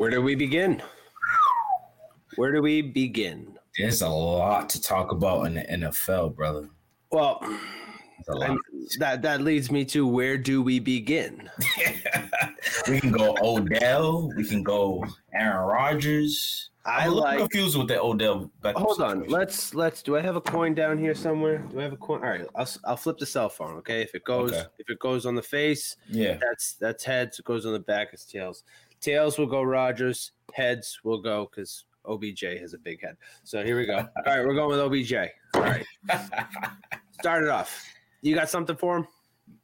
Where do we begin? Where do we begin? There's a lot to talk about in the NFL, brother. Well, that that leads me to where do we begin? we can go Odell. We can go Aaron Rodgers. I I'm like. confused with the Odell. Beckham Hold on. situation. Let's let's. Do I have a coin down here somewhere? Do I have a coin? All right. I'll I'll flip the cell phone. Okay. If it goes Okay. if it goes on the face, Yeah. that's that's heads. It goes on the back. It's tails. Tails will go Rodgers. Heads will go because OBJ has a big head. So here we go. All right, we're going with OBJ. All right. Start it off. You got something for him?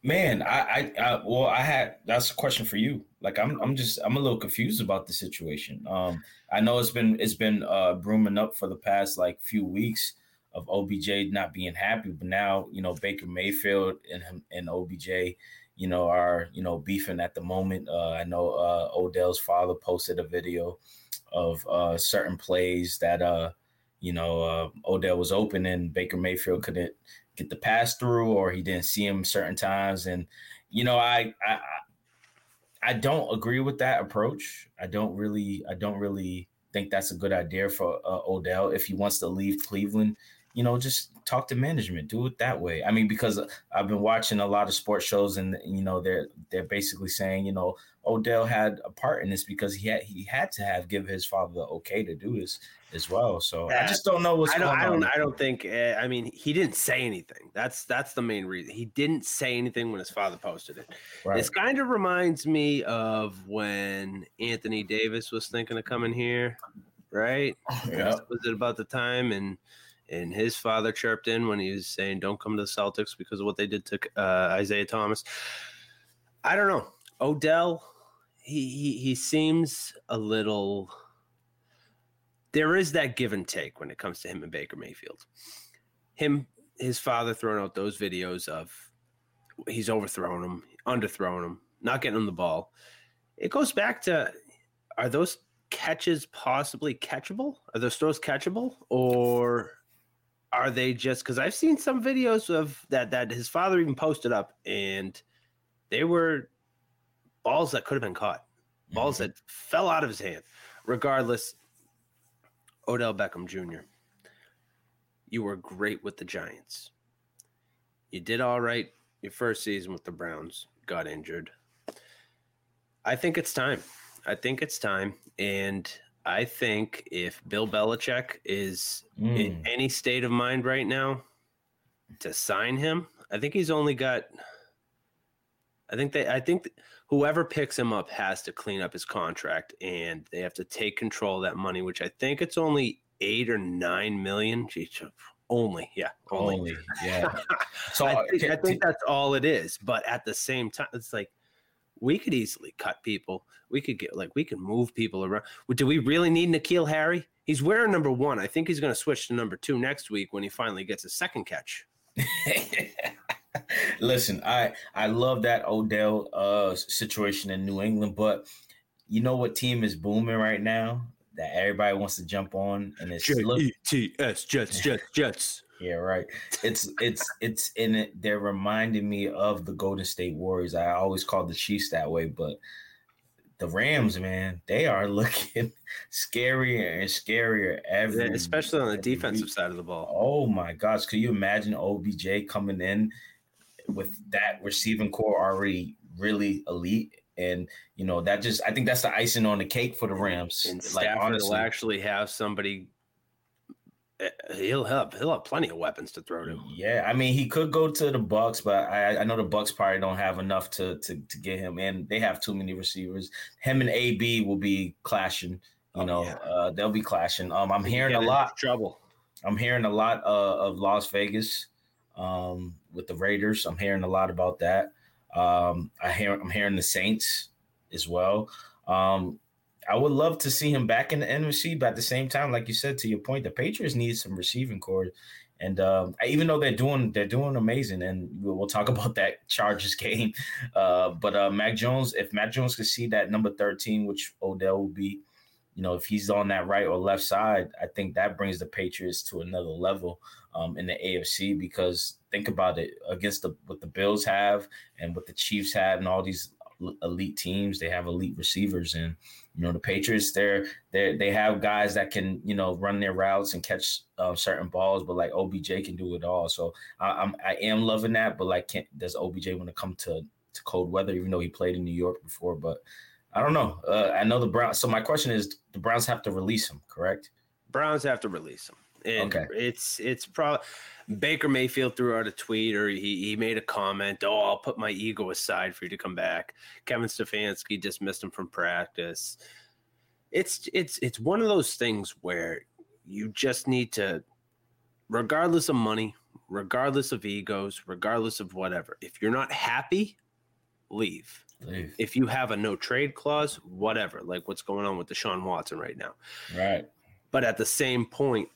Man, I, I, I, well, I had that's a question for you. Like, I'm, I'm just, I'm a little confused about the situation. Um, I know it's been, it's been uh, brooming up for the past like few weeks of OBJ not being happy, but now you know Baker Mayfield and him and OBJ, you know, are you know beefing at the moment. Uh, I know uh, Odell's father posted a video of uh, certain plays that uh, you know uh, Odell was open and Baker Mayfield couldn't get the pass through or he didn't see him certain times and you know I I I don't agree with that approach. I don't really I don't really think that's a good idea for uh, Odell if he wants to leave Cleveland. You know, just talk to management. Do it that way. I mean, because I've been watching a lot of sports shows, and you know, they're they're basically saying, you know, Odell had a part in this because he had he had to have give his father the okay to do this as well. So I just don't know what's I don't. going I don't. on. I don't think. Uh, I mean, he didn't say anything. That's that's the main reason. He didn't say anything when his father posted it. Right. This kind of reminds me of when Anthony Davis was thinking of coming here, right? Yeah. Was it about the time and and his father chirped in when he was saying, "Don't come to the Celtics because of what they did to uh, Isaiah Thomas." I don't know. Odell, he he, he seems a little. There is that give and take when it comes to him and Baker Mayfield. Him, his father throwing out those videos of he's overthrowing him, underthrowing him, not getting him the ball. It goes back to are those catches possibly catchable? Are those throws catchable? Or are they just because I've seen some videos of that that his father even posted up and they were balls that could have been caught, balls mm-hmm. that fell out of his hand. Regardless, Odell Beckham Jr., you were great with the Giants. You did all right your first season with the Browns, got injured. I think it's time. I think it's time. And I think if Bill Belichick is in Mm. any state of mind right now to sign him, I think he's only got. I think they. I think whoever picks him up has to clean up his contract, and they have to take control of that money, which I think it's only eight or nine million. Gee, only, yeah, only. Only, yeah. So I think, I think that's all it is. But at the same time, it's like we could easily cut people. We could get like we can move people around. Do we really need N'Keal Harry? He's wearing number one. I think he's going to switch to number two next week when he finally gets a second catch. Listen, I I love that Odell uh situation in New England, but you know what team is booming right now that everybody wants to jump on, and it's look, T S Jets Jets Jets. Yeah, right. It's it's it's in it. They're reminding me of the Golden State Warriors. I always called the Chiefs that way, but the Rams, man, they are looking scarier and scarier every, especially on the defensive week. side of the ball. Oh my gosh, could you imagine OBJ coming in with that receiving corps already really elite? And you know, that just I think that's the icing on the cake for the Rams. And like Stafford will actually have somebody. Eh, He'll have he'll have plenty of weapons to throw to. Yeah, I mean he could go to the Bucs, but I, I know the Bucs probably don't have enough to, to to get him in. They have too many receivers. Him and AB will be clashing. You Oh, know, yeah. uh, they'll be clashing. Um, I'm hearing a lot. trouble. I'm hearing a lot uh, of Las Vegas um, with the Raiders. I'm hearing a lot about that. Um, I hear I'm hearing the Saints as well. Um, I would love to see him back in the NFC, but at the same time, like you said, to your point, the Patriots need some receiving corps. And um, even though they're doing they're doing amazing, and we'll, talk about that Chargers game. Uh, but uh, Mac Jones, if Mac Jones could see that number thirteen, which Odell will be, you know, if he's on that right or left side, I think that brings the Patriots to another level um, in the AFC. Because think about it, against the what the Bills have and what the Chiefs have, and all these elite teams. They have elite receivers, and you know the Patriots. They're they they have guys that can you know run their routes and catch uh, certain balls, but like OBJ can do it all. So I, I'm I am loving that. But like, can, does OBJ want to come to to cold weather? Even though he played in New York before, but I don't know. Uh, I know the Browns. So my question is, the Browns have to release him, correct? Browns have to release him. And okay. it's it's probably Baker Mayfield threw out a tweet or he, he made a comment, oh, I'll put my ego aside for you to come back. Kevin Stefanski dismissed him from practice. It's it's it's one of those things where you just need to, regardless of money, regardless of egos, regardless of whatever, if you're not happy, leave. Leave. If you have a no trade clause, whatever, like what's going on with Deshaun Watson right now. Right. But at the same point,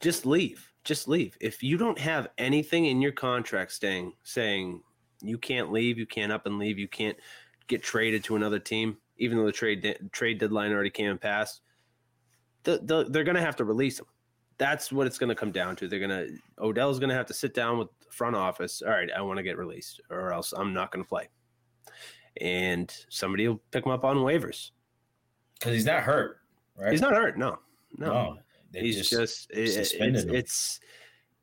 just leave. Just leave. If you don't have anything in your contract staying saying you can't leave, you can't up and leave, you can't get traded to another team, even though the trade de- trade deadline already came and passed, the, the, they're going to have to release him. That's what it's going to come down to. They're going to Odell's going to have to sit down with the front office. All right, I want to get released, or else I'm not going to play. And somebody will pick him up on waivers because he's not hurt, right? He's not hurt. No, no. no he's just, just it, it's, it's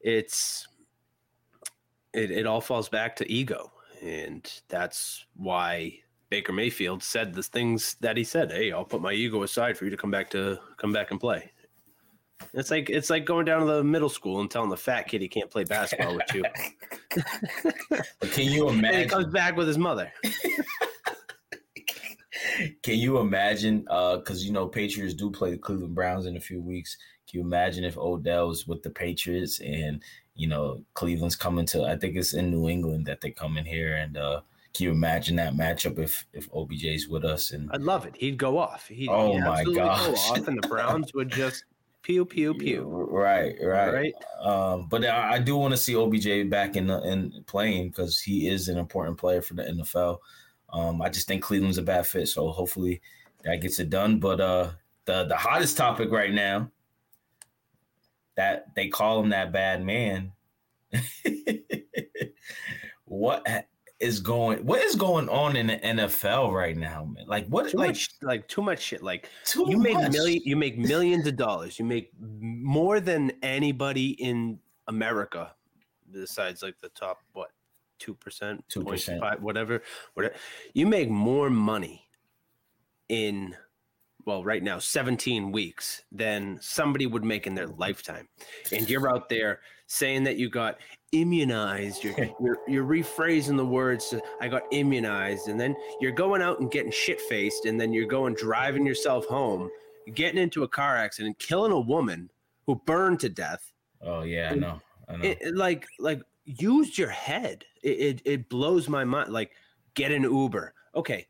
it's it, it all falls back to ego and that's why Baker Mayfield said the things that he said. Hey, I'll put my ego aside for you to come back to come back and play. It's like it's like going down to the middle school and telling the fat kid he can't play basketball with you. but can you imagine? And he comes back with his mother. can you imagine? Because uh, you know Patriots do play the Cleveland Browns in a few weeks. Can you imagine if Odell's with the Patriots and you know Cleveland's coming to? I think it's in New England that they come in here and. uh can you imagine that matchup if if OBJ's with us? And I'd love it. He'd go off. He'd, oh he'd my god, go off, and the Browns would just pew pew pew. Right, right, right. Um, but I, I do want to see OBJ back in the, in playing because he is an important player for the NFL. Um, I just think Cleveland's a bad fit, so hopefully that gets it done. But uh, the the hottest topic right now that they call him that bad man. what is going what is going on in the NFL right now, man? Like what too like much, like too much shit. Like you much. make million you make millions of dollars. You make more than anybody in America besides like the top what two percent, two percent, whatever, whatever. You make more money in well, right now, 17 weeks than somebody would make in their lifetime. And you're out there saying that you got immunized. You're, you're, you're rephrasing the words to, I got immunized. And then you're going out and getting shit faced. And then you're going driving yourself home, getting into a car accident, killing a woman who burned to death. Oh, yeah, I know. I know. It, like, like, use your head. It, it, it blows my mind. Like, get an Uber. Okay,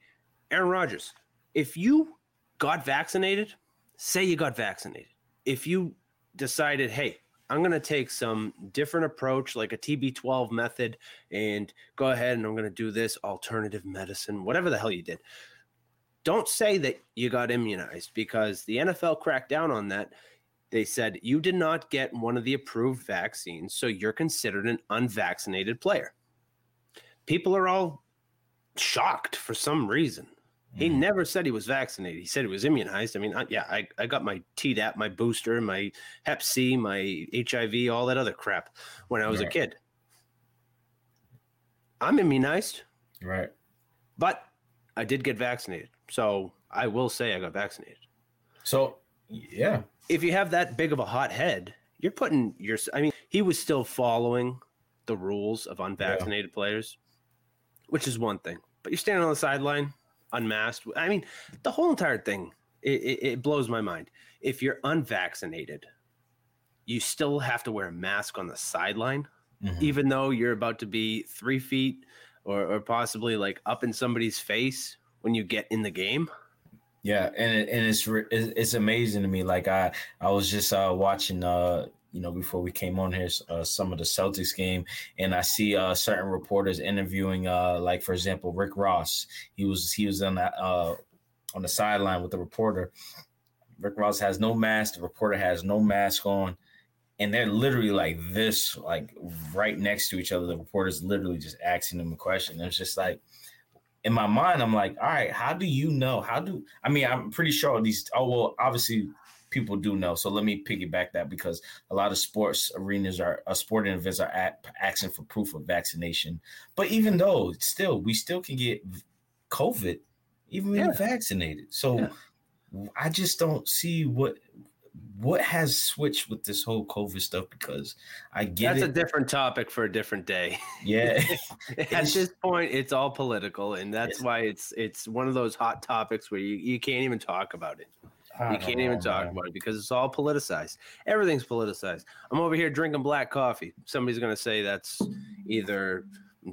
Aaron Rodgers, if you got vaccinated, say you got vaccinated. If you decided, hey, I'm going to take some different approach, like a TB12 method, and go ahead and I'm going to do this alternative medicine, whatever the hell you did. Don't say that you got immunized because the NFL cracked down on that. They said you did not get one of the approved vaccines, so you're considered an unvaccinated player. People are all shocked for some reason. He mm-hmm. never said he was vaccinated. He said he was immunized. I mean, I, yeah, I, I got my Tdap, my booster, my Hep C, my HIV, all that other crap when I was right. a kid. I'm immunized. Right. But I did get vaccinated. So I will say I got vaccinated. So, yeah. If you have that big of a hot head, you're putting your. I mean, he was still following the rules of unvaccinated yeah. players, which is one thing. But you're standing on the sideline unmasked. I mean, the whole entire thing it, it, it blows my mind. If you're unvaccinated, you still have to wear a mask on the sideline, mm-hmm. even though you're about to be three feet or, or possibly like up in somebody's face when you get in the game. Yeah, and it, and it's it's amazing to me. Like I I was just uh, watching uh you know, before we came on here, uh, some of the Celtics game, and I see uh, certain reporters interviewing, uh, like for example, Rick Ross. He was he was on that uh, on the sideline with the reporter. Rick Ross has no mask. The reporter has no mask on, and they're literally like this, like right next to each other. The reporter's literally just asking them a question. It's just like in my mind, I'm like, all right, how do you know? How do I mean? I'm pretty sure these. Oh well, obviously people do know. So let me piggyback that because a lot of sports arenas are, uh, sporting events are at, asking for proof of vaccination. But even though, still, we still can get COVID even when yeah. vaccinated. So yeah. I just don't see what what has switched with this whole COVID stuff because I get that's it. a different topic for a different day. Yeah. At this point, it's all political, and that's why it's it's one of those hot topics where you, you can't even talk about it. You can't even talk about it because it's all politicized. Everything's politicized. I'm over here drinking black coffee. Somebody's gonna say that's either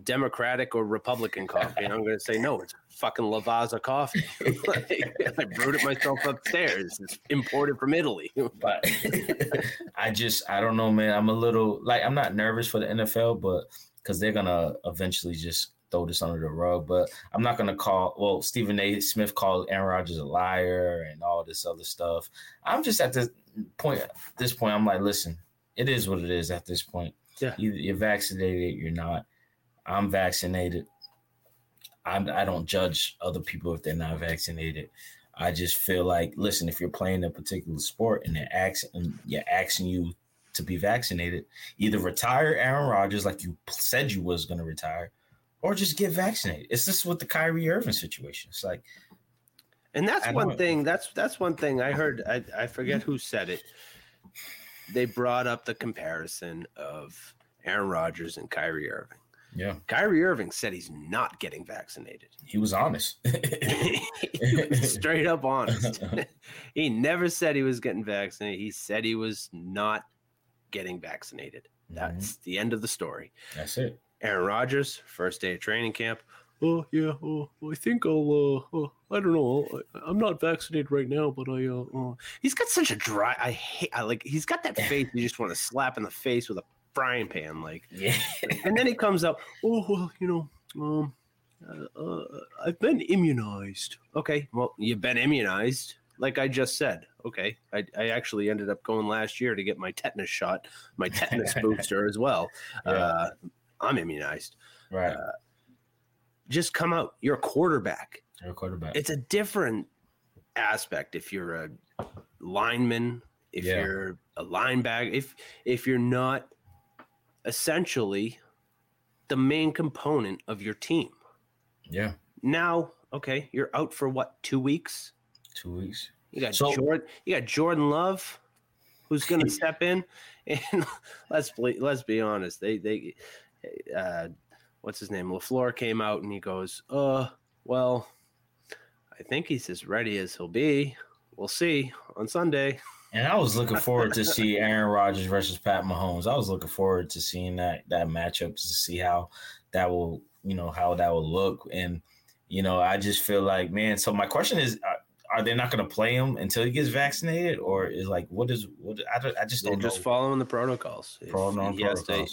Democratic or Republican coffee, and I'm gonna say no, it's fucking Lavazza coffee. like, I brewed it myself upstairs. It's imported from Italy. but I just I don't know, man. I'm a little like I'm not nervous for the NFL, but because they're gonna eventually just throw this under the rug. But I'm not gonna call. Well, Stephen A. Smith called Aaron Rodgers a liar and all this other stuff. I'm just at this point. At this point, I'm like, listen, it is what it is. At this point, yeah, either you're vaccinated, you're not. I'm vaccinated. I'm, I don't judge other people if they're not vaccinated. I just feel like, listen, if you're playing a particular sport and they're asking, you're asking you to be vaccinated, either retire Aaron Rodgers like you said you was going to retire, or just get vaccinated. It's just with the Kyrie Irving situation. It's like, and that's one thing. That's that's one thing I heard. I, I forget who said it. They brought up the comparison of Aaron Rodgers and Kyrie Irving. Yeah. Kyrie Irving said he's not getting vaccinated. He was honest. he was straight up honest. he never said he was getting vaccinated. He said he was not getting vaccinated. That's mm-hmm. the end of the story. That's it. Aaron Rodgers, first day of training camp. Oh yeah, oh, I think I'll. Uh, oh, I don't know. I, am not vaccinated right now, but I. Uh, uh, he's got such a dry. I hate. I like. He's got that face. You just want to slap in the face with a frying pan, like. Yeah. and then he comes out. Oh well, you know, um, uh, uh, I've been immunized. Okay, well, you've been immunized, like I just said. Okay, I, I actually ended up going last year to get my tetanus shot, my tetanus booster as well. Yeah. Uh, I'm immunized. Right. Uh, just come out. You're a quarterback. You're a quarterback. It's a different aspect if you're a lineman, if yeah. you're a linebacker, if if you're not essentially the main component of your team. Yeah. Now, okay, you're out for what? Two weeks. Two weeks. You got so, Jordan. You got Jordan Love, who's going to step in. And let's let's be honest. They they, uh, what's his name? Lafleur came out and he goes, "Uh, well, I think he's as ready as he'll be. We'll see on Sunday." And I was looking forward to see Aaron Rodgers versus Pat Mahomes. I was looking forward to seeing that that matchup to see how that will, you know, how that will look. And you know, I just feel like, man. So my question is, are, uh, they not going to play him until he gets vaccinated, or is like what is what? I, I just don't. They're just following the protocols. If, protocols. To,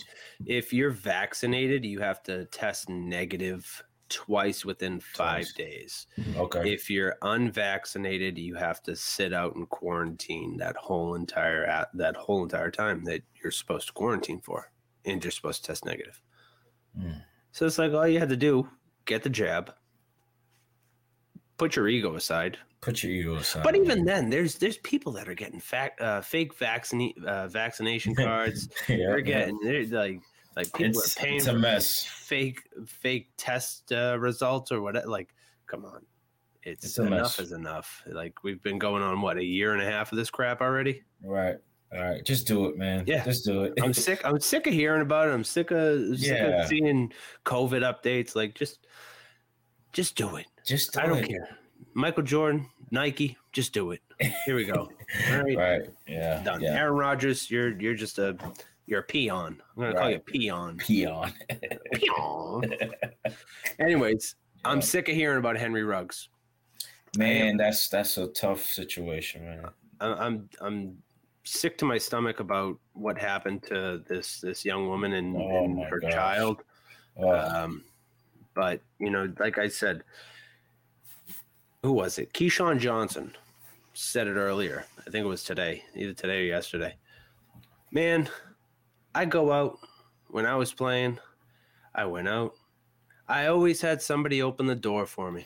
if you're vaccinated, you have to test negative twice within five twice. days. Okay. If you're unvaccinated, you have to sit out in quarantine that whole entire that whole entire time that you're supposed to quarantine for, and you're supposed to test negative. Mm. So it's like all you had to do: get the jab, put your ego aside. Put your ego aside. But even then, there's there's people that are getting fact, uh, fake vaccine uh, vaccination cards. yeah, they're getting they're like like people it's, are paying it's a mess. Fake fake test uh, results or whatever. Like, come on, it's, it's enough mess. is enough. Like we've been going on what a year and a half of this crap already. Right. All right, just do it, man. Yeah, just do it. I'm sick. I'm sick of hearing about it. I'm sick of, sick yeah. of seeing COVID updates. Like, just, just do it. Just do I don't it. care. Michael Jordan, Nike, just do it. Here we go. All right. right. Yeah. Done. Yeah. Aaron Rodgers, you're you're just a you're a peon. I'm gonna right. call you a peon. Peon. peon. Anyways, yeah. I'm sick of hearing about Henry Ruggs. Man, that's that's a tough situation, man. I'm I'm sick to my stomach about what happened to this this young woman and, oh and her gosh. child. Oh. Um, but you know, like I said, who was it? Keyshawn Johnson said it earlier. I think it was today, either today or yesterday. Man, I go out when I was playing. I went out. I always had somebody open the door for me.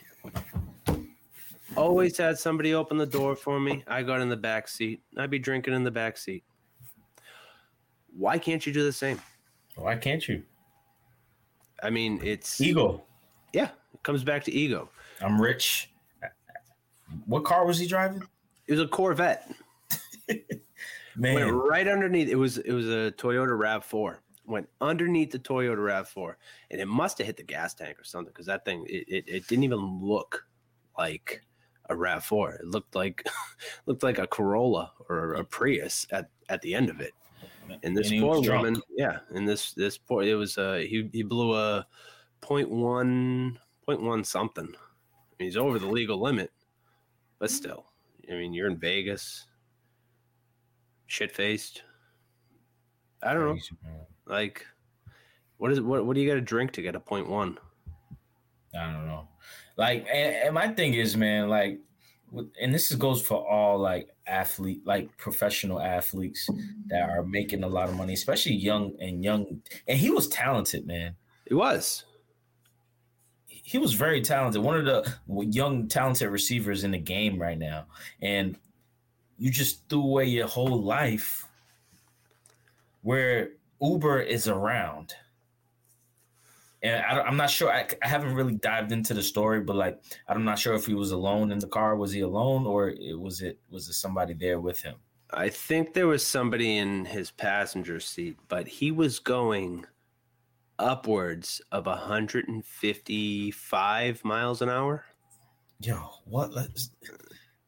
Always had somebody open the door for me. I got in the back seat. I'd be drinking in the back seat. Why can't you do the same? Why can't you? I mean, it's Ego. yeah, it comes back to ego. I'm rich. What car was he driving? It was a Corvette. Man, Went right underneath. It was it was a Toyota Rav Four. Went underneath the Toyota Rav Four, and it must have hit the gas tank or something because that thing it, it, it didn't even look like a Rav Four. It looked like looked like a Corolla or a Prius at at the end of it. And this And poor woman, yeah, and this this poor it was uh he he blew a point one point one something. I mean, he's over the legal limit, but still, I mean, you're in Vegas, shit faced. I don't know, man. like, what is what what do you got to drink to get a point one? I don't know. Like, and, and my thing is, man, like, and this goes for all like athlete, like professional athletes that are making a lot of money, especially young and young. And he was talented, man. It was. He was very talented. One of the young, talented receivers in the game right now. And you just threw away your whole life where Uber is around. And I, I'm not sure. I, I haven't really dived into the story, but like I'm not sure if he was alone in the car. Was he alone, or it was it was it somebody there with him? I think there was somebody in his passenger seat, but he was going upwards of 155 miles an hour. Yo, what? Let's,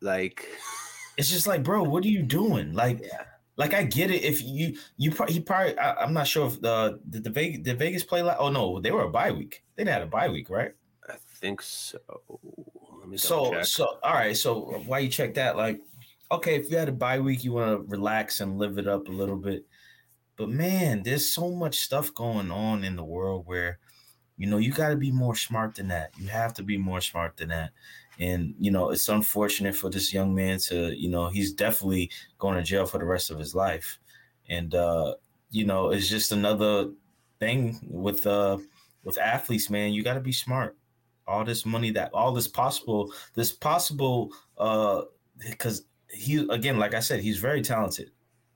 Like, it's just like, bro, what are you doing? Like, Yeah. like I get it. If you you pro- he probably I, I'm not sure if the did the Vegas did Vegas play like oh no they were a bye week. They had a bye week, right? I think so. Let me So check. so all right. So uh, why you check that? Like, okay, if you had a bye week, you want to relax and live it up a little bit. But man, there's so much stuff going on in the world where, you know, you got to be more smart than that. You have to be more smart than that. And you know, it's unfortunate for this young man to, you know, he's definitely going to jail for the rest of his life. And uh, you know, it's just another thing with uh with athletes, man. You got to be smart all this money that all this possible this possible uh because he again like i said he's very talented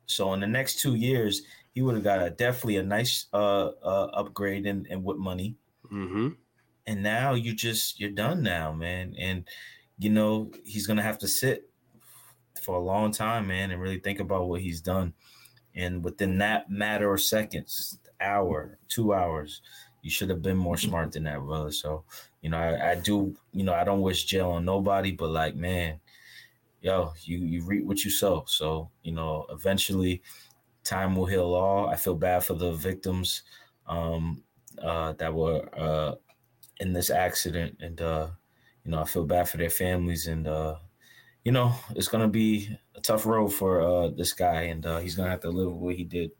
so in the next two years he would have got a definitely a nice uh, uh upgrade and, in with money. Mm-hmm. and now you just you're done now man. And you know he's gonna have to sit for a long time man and really think about what he's done. And within that matter of seconds hour two hours you should have been more smart than that brother. So you know I, I do you know i don't wish jail on nobody but like man yo you you reap what you sow. So you know eventually time will heal all i feel bad for the victims um uh that were uh in this accident and uh you know i feel bad for their families and uh you know it's gonna be a tough road for uh this guy and uh he's gonna have to live with what he did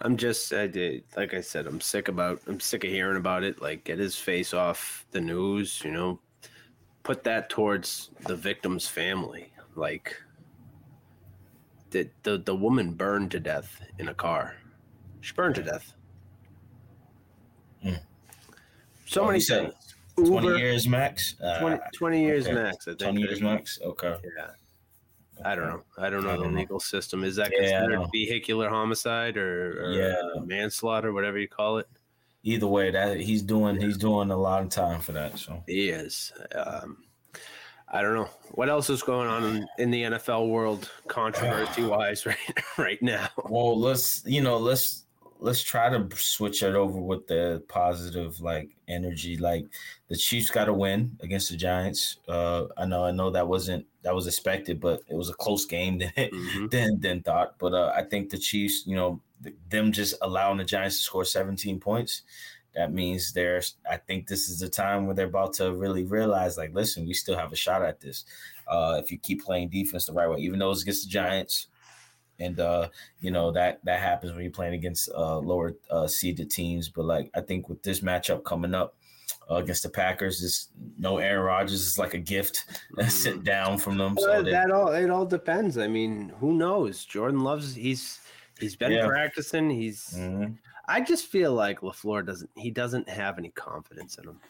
I'm just, I did, like I said, I'm sick about, I'm sick of hearing about it. Like, get his face off the news, you know, put that towards the victim's family. Like, the, the, the woman burned to death in a car. She burned to death. Mm. So Oh, many things. 20 Uber, years max uh, 20, 20 years okay. max, I think. 20 years max okay Yeah. I don't know. I don't know I the don't know. legal system. Is that considered vehicular homicide or, or Yeah. manslaughter, whatever you call it? either way that he's doing he's doing a lot of time for that so He is. Um, I don't know what else is going on in, in the NFL world, controversy wise, right right now. well let's you know let's let's try to switch it over with the positive like energy like the chiefs got to win against the giants uh i know i know that wasn't that was expected but it was a close game than Mhm. than, than thought but uh, i think the chiefs you know th- them just allowing the giants to score 17 points that means there's i think this is the time where they're about to really realize like listen we still have a shot at this uh if you keep playing defense the right way even though it's against the giants and uh you know that that happens when you're playing against uh lower uh seeded teams but like i think with this matchup coming up uh, against the packers is no aaron Rodgers is like a gift sent down from them so Well, they, that all it all depends. I mean, who knows? Jordan loves. He's he's been Yeah. practicing. He's. Mhm. I just feel like Lafleur doesn't. He doesn't have any confidence in him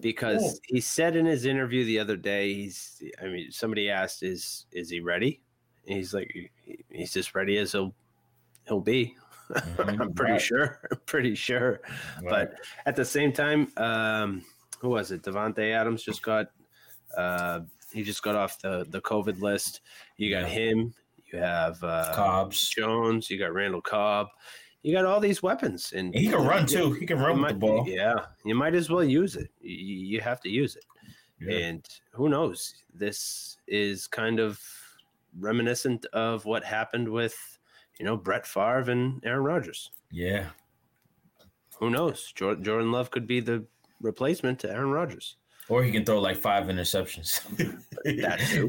because he said in his interview the other day. He's. I mean, somebody asked, "Is is he ready?" And he's like, "He's just ready as he'll he'll be." Mhm. I'm pretty Right. sure. Pretty sure. But at the same time, um, who was it? Davante Adams just got. Uh, he just got off the the COVID list. You got Yeah. him. You have uh, Cobbs. Jones. You got Randall Cobb. You got all these weapons, and he can run too. He can run with might, the ball. Yeah, you might as well use it. You, you have to use it. Yeah. And who knows? This is kind of reminiscent of what happened with, you know, Brett Favre and Aaron Rodgers. Yeah. Who knows? Jordan Love could be the replacement to Aaron Rodgers. Or he can throw like five interceptions. That too.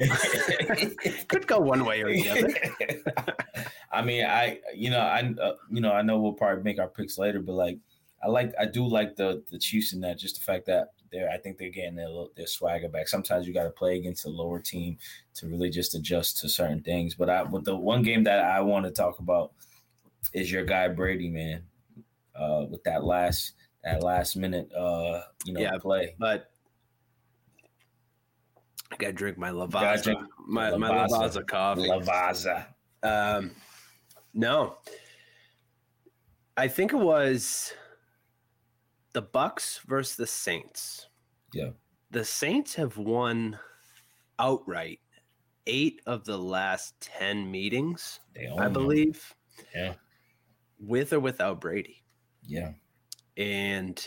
Could go one way or the other. I mean, I you know I uh, you know I know we'll probably make our picks later, but like I like I do like the the Chiefs in that just the fact that they're I think they're getting their little- their swagger back. Sometimes you got to play against a lower team to really just adjust to certain things. But I with the one game that I want to talk about is your guy Brady, man. Uh, with that last that last minute uh you know Yeah, play. But I gotta drink my Lavazza. drink My, my Lavazza. Lavazza coffee. Lavazza. Um, no, I think it was the Bucs versus the Saints. Yeah. The Saints have won outright eight of the last ten meetings, I them. believe, Yeah. with or without Brady. Yeah. And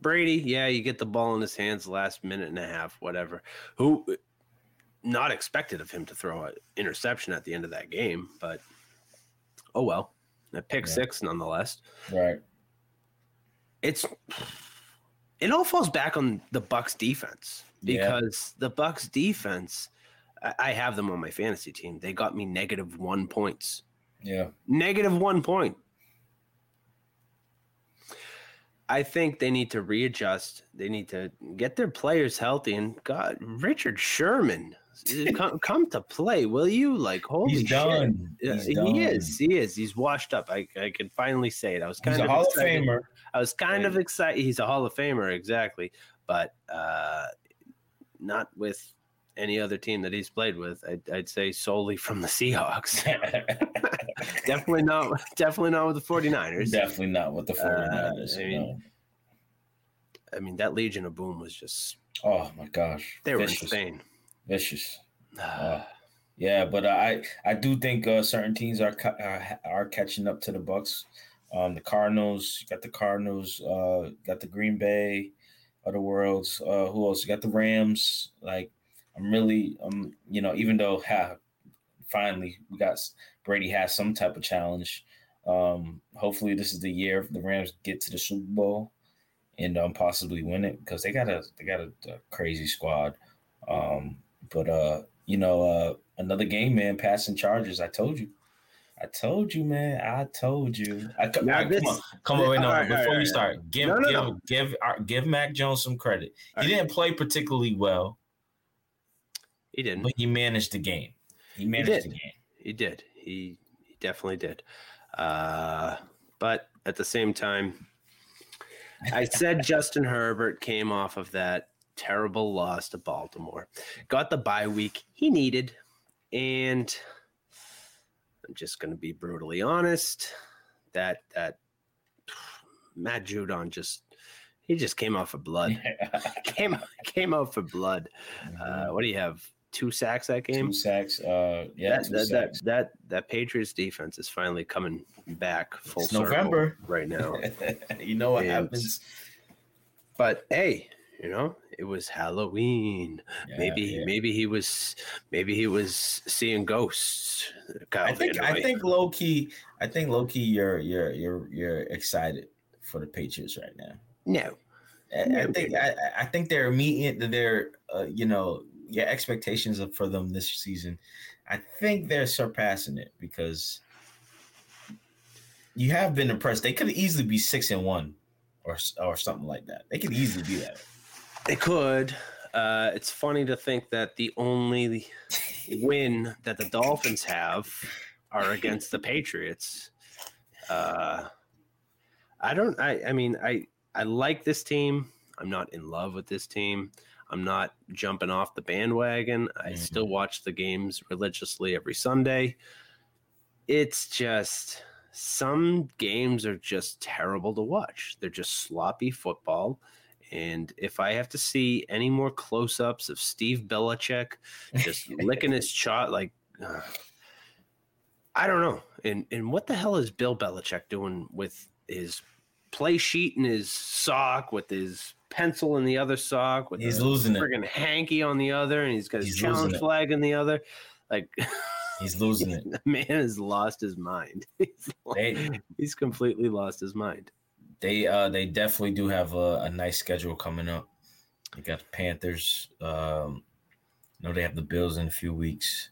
Brady, yeah, you get the ball in his hands last minute and a half, whatever. Who not expected of him to throw an interception at the end of that game, but oh well. A pick Yeah. six nonetheless. Right. It's it all falls back on the Bucs defense Yeah. because the Bucs defense I- I have them on my fantasy team. They got me negative one points. Yeah. Negative one point. I think they need to readjust. They need to get their players healthy. And God, Richard Sherman, come, come to play, will you? Like, holy He's shit. done. He's he done. is. He is. He's washed up. I, I can finally say it. I was kind He's a of Hall of. Famer. I was kind of excited. He's a Hall of Famer, exactly. But uh, not with any other team that he's played with. I'd, I'd say solely from the Seahawks. definitely not. Definitely not with the 49ers. Definitely not with the 49ers. I mean- no. I mean, that Legion of Boom was just, Oh my gosh. they were Vicious. insane. Vicious. Uh, yeah, but I I do think uh, certain teams are, ca- are are catching up to the Bucs. Um, the Cardinals you got the Cardinals. Uh, got the Green Bay, other worlds. Uh, who else? You got the Rams. Like I'm really um you know even though ha, finally we got Brady has some type of challenge. Um, hopefully this is the year the Rams get to the Super Bowl and um possibly win it because they got a they got a, a crazy squad. Um, but uh, you know, uh, another game, man, passing charges. I told you. I told you, man. I told you. I, Now I- this- come on, come on, wait, no. Right, before right, we all start, give No, no, give no. give give Mac Jones some credit. He right. didn't play particularly well, he didn't. but he managed the game. He managed did. the game. He did. He, he definitely did. Uh, but at the same time, I said Justin Herbert came off of that terrible loss to Baltimore, got the bye week he needed, and I'm just going to be brutally honest that that Matt Judon just he just came off of blood. came came out for blood. Uh, what do you have? Two sacks that game. two sacks. Uh, yeah, that, that, that, sacks. that that Patriots defense is finally coming back full It's November. right now. you know what And- happens. But hey, you know, it was Halloween. Yeah, maybe yeah. maybe he was maybe he was seeing ghosts. Kyle I think I think low key. I think low key. You're you're you're you're excited for the Patriots right now. no. I, I think. I, I think they're meeting their uh, you know your expectations for them this season. I think they're surpassing it because you have been impressed. They could easily be six and one or or something like that. They could easily do that. They could. Uh, it's funny to think that the only win that the Dolphins have are against the Patriots. Uh, I don't. I. I mean, I. I like this team. I'm not in love with this team. I'm not jumping off the bandwagon. I Mhm. still watch the games religiously every Sunday. It's just some games are just terrible to watch. They're just sloppy football. And if I have to see any more close ups of Steve Belichick just licking his shot, like, uh, I don't know. And, and what the hell is Bill Belichick doing with his play sheet and his sock, with his pencil in the other sock, with He's the losing it. friggin' hanky on the other, and he's got his He's challenge it. flag in the other. Like, He's losing it. the man has lost his mind. He's, They he's completely lost his mind. they uh they definitely do have a, a nice schedule coming up. They got the Panthers. Um, I know they have the Bills in a few weeks.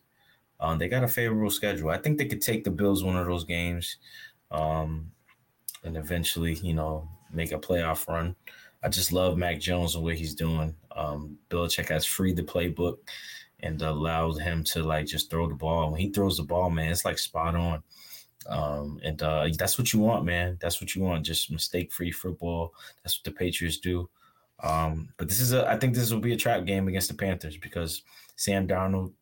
Um, they got a favorable schedule. I think they could take the Bills one of those games, um, and eventually, you know, make a playoff run. I just love Mac Jones and what he's doing. Um, Belichick has freed the playbook and allowed him to like just throw the ball. When he throws the ball, man, it's like spot on. Um, and uh, that's what you want, man. That's what you want. Just mistake-free football. That's what the Patriots do. Um, but this is a. I think this will be a trap game against the Panthers because Sam Darnold,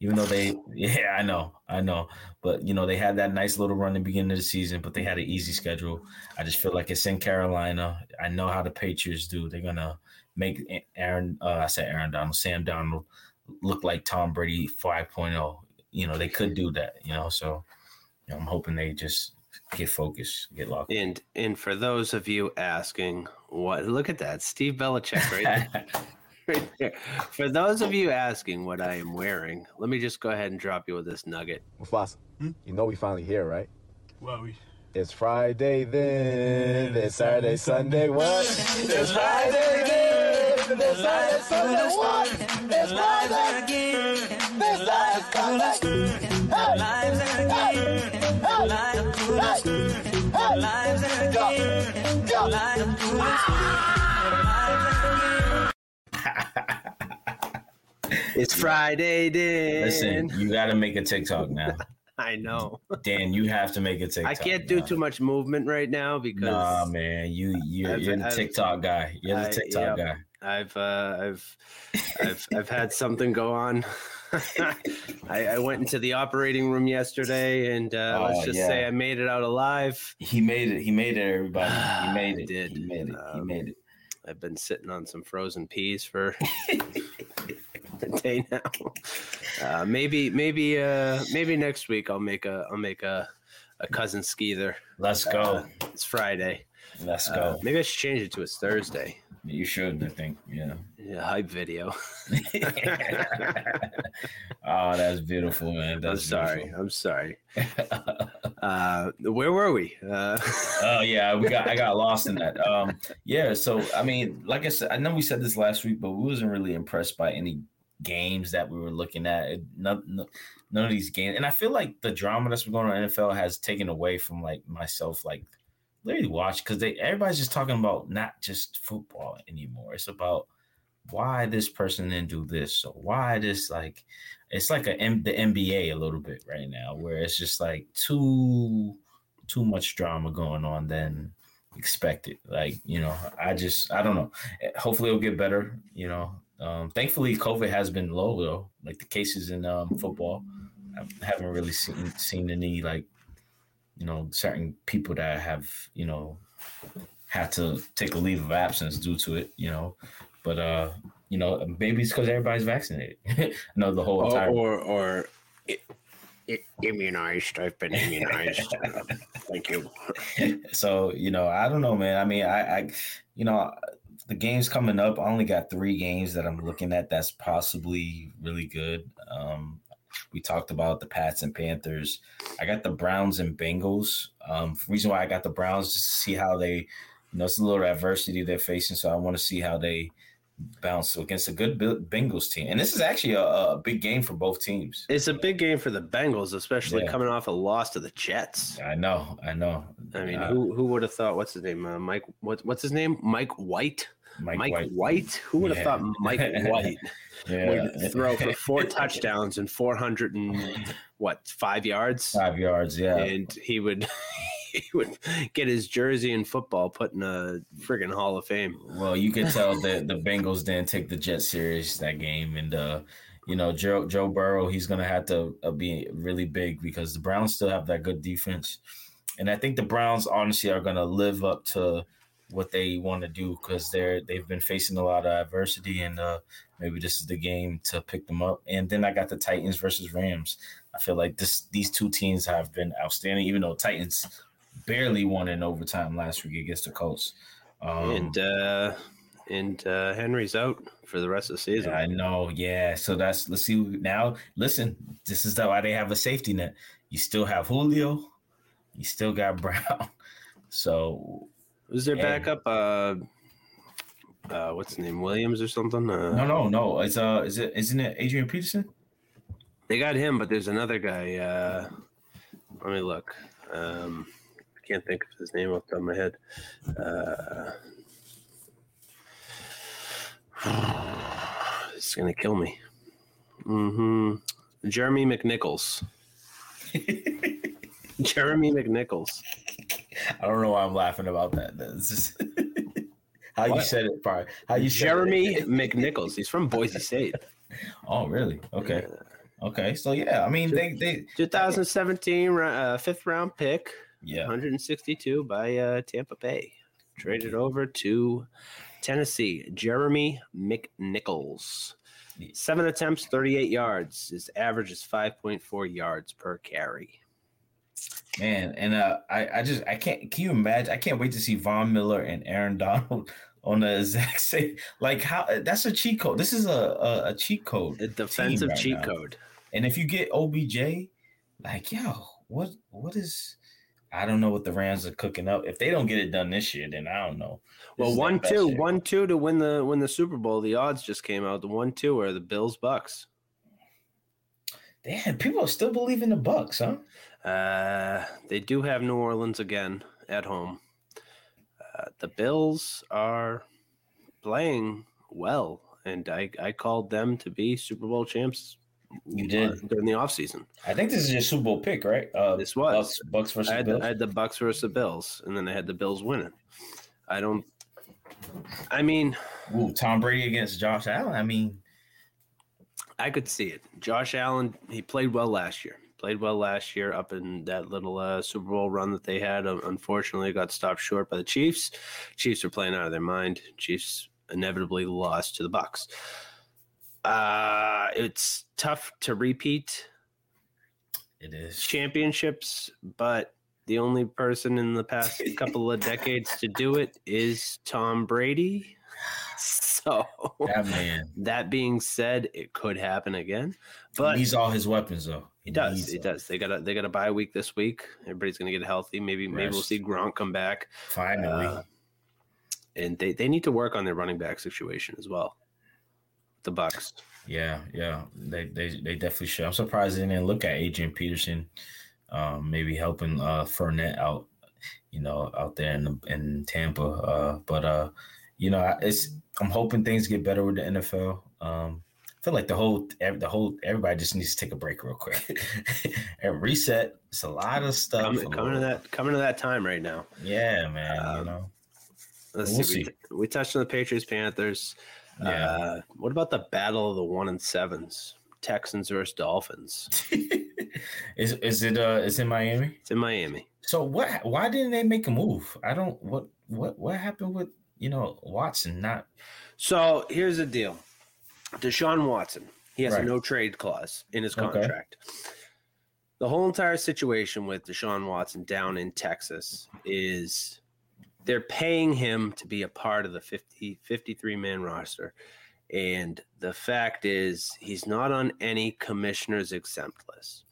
even though they, yeah, I know, I know, but you know they had that nice little run in the beginning of the season, but they had an easy schedule. I just feel like it's in Carolina. I know how the Patriots do. They're gonna make Aaron. Uh, I said Aaron Donald, Sam Donald look like Tom Brady 5.0. You know they could do that. You know, so you know, I'm hoping they just get focused, get locked. And and for those of you asking, what look at that, Steve Belichick right there. right there. For those of you asking what I am wearing, let me just go ahead and drop you with this nugget. Mufasa, you know we finally here, right? Well, we It's Friday then, it's Saturday, Sunday, what? It's Friday then, it's Saturday, Sunday, what? It's Friday. Again, it's Saturday, Sunday. It's Friday, Dan. Listen, you got to make a TikTok now, I know. Dan. You have to make a TikTok. I can't do now. too much movement right now because Nah, man, you you're, I've- you're the I've- TikTok guy. You're the I- TikTok yep. guy. I've uh, I've I've I've had something go on. I, I went into the operating room yesterday, and uh, Oh, let's just say. I made it out alive. He made it. He made it. Everybody, he made it. did. He made it. he Um, made it. I've been sitting on some frozen peas for a day now. Uh, maybe maybe uh, maybe next week I'll make a I'll make a a cousin skeeter. Let's Uh, go. it's Friday. Let's Uh, go. maybe I should change it to a Thursday. you should. I think. Yeah. Yeah, hype video. oh, that's beautiful, man. I'm That's sorry. I'm sorry. Uh, where were we? Uh, Oh yeah, we got I got lost in that. Um, yeah. So I mean, like I said, I know we said this last week, but we wasn't really impressed by any games that we were looking at. It, none, none of these games, and I feel like the drama that's been going on NFL has taken away from like myself, like literally watch because they everybody's just talking about not just football anymore. It's about why this person didn't do this, or why this like it's like a M- the NBA a little bit right now, where it's just like too too much drama going on than expected. Like, you know, I just I don't know. Hopefully it'll get better, you know. Um thankfully COVID has been low though. Like the cases in um football. I haven't really seen seen any like you know certain people that have, you know, had to take a leave of absence due to it, you know. But uh, you know, maybe it's because everybody's vaccinated. no, the whole or time. or, or i- i- immunized. I've been immunized. Thank you. so you know i don't know man i mean i i you know the games coming up i only got three games that i'm looking at that's possibly really good um we talked about the pats and panthers i got the browns and bengals um reason why i got the browns just to see how they you know it's a little adversity they're facing so i want to see how they bounce against a good bengals team and this is actually a, a big game for both teams It's a big game for the Bengals, especially Yeah. coming off a loss to the Jets. i know i know I mean, Uh, who who would have thought? What's his name? Uh, Mike. What, what's his name? Mike White. Mike, Mike, white White. Who would have Yeah. thought Mike White yeah. would throw for four touchdowns and four hundred and what five yards? five yards yeah and he would he would get his jersey and football put in a friggin' Hall of Fame. Well, you can tell that the Bengals didn't take the Jets serious that game, and uh, you know Joe Joe Burrow, he's gonna have to uh, be really big because the Browns still have that good defense, and I think the Browns honestly are gonna live up to what they want to do because they're they've been facing a lot of adversity, and uh, maybe this is the game to pick them up. And then I got the Titans versus Rams. I feel like this these two teams have been outstanding, even though Titans barely won in overtime last week against the Colts. Um, and uh, and uh, Henry's out for the rest of the season. I know, yeah. So that's let's see now. Listen, this is why they have a safety net. You still have Julio, you still got Brown. So Who's their Yeah. backup? Uh, uh, what's his name? Williams or something? Uh, no, no, no. It's uh, is it isn't it Adrian Peterson? They got him, but there's another guy. Uh, let me look. Um, I can't think of his name off the top of my head. Uh, it's gonna kill me. Mm-hmm. Jeremy McNichols. Jeremy McNichols. I don't know why I'm laughing about that. That's just how you said it, probably. How you said Jeremy it. McNichols. He's from Boise State. Oh, really? Okay. Okay. So yeah, I mean they they 2017 uh, fifth round pick. yeah 162 by uh, Tampa Bay. Traded over to Tennessee. Jeremy McNichols. Seven attempts, 38 yards. His average is 5.4 yards per carry. Man, and uh, I I just I can't. Can you imagine? I can't wait to see Von Miller and Aaron Donald on the exact same. Like how that's a cheat code. This is a a, a cheat code. A defensive right cheat now. code. And if you get OBJ, like yo, what what is? I don't know what the Rams are cooking up. If they don't get it done this year, then I don't know. This Well, one two, year. one two to win the win the Super Bowl. The odds just came out. The one two are the Bills Bucks. Damn, people still believe in the Bucks, huh? Uh, they do have New Orleans again at home. Uh, the Bills are playing well, and I, I called them to be Super Bowl champs. You did. uh, during the offseason. I think this is your Super Bowl pick, right? Uh, This was. Bucks, Bucks versus I had, Bills. the, I had the Bucks versus the Bills, and then I had the Bills winning. I don't. I mean, Ooh, Tom Brady against Josh Allen. I mean, I could see it. Josh Allen, he played well last year. Played well last year up in that little uh, Super Bowl run that they had. Um, Unfortunately, got stopped short by the Chiefs. Chiefs are playing out of their mind. Chiefs inevitably lost to the Bucks. Uh, it's tough to repeat it is. championships, but the only person in the past couple of decades to do it is Tom Brady. So That man. that being said, it could happen again. But he's all his weapons, though. He does. He does. They got a they got a bye week this week. Everybody's gonna get healthy. Maybe maybe we'll see Gronk come back. Finally. Uh, and they, they need to work on their running back situation as well. The Bucks. yeah, yeah. They, they they definitely should. I'm surprised they didn't look at Adrian Peterson, um, maybe helping uh Fournette out, you know, out there in the, in Tampa. Uh, but uh, you know, it's I'm hoping things get better with the NFL. Um, I feel like the whole the whole everybody just needs to take a break real quick and reset. It's a lot of stuff. Coming, coming to that coming to that time right now. Yeah, man. you Um, know. Let's We'll see. We, we touched on the Patriots Panthers. Yeah. Uh, what about the battle of the one and sevens? Texans versus Dolphins. is is it uh is in Miami? It's in Miami. So what? Why didn't they make a move? I don't. What what what happened with you know Watson? Not So here's the deal. Deshaun Watson, he has Right. a no trade clause in his Okay. contract. The whole entire situation with Deshaun Watson down in Texas is they're paying him to be a part of the 50, 53 man roster. And the fact is, he's not on any commissioner's exempt list.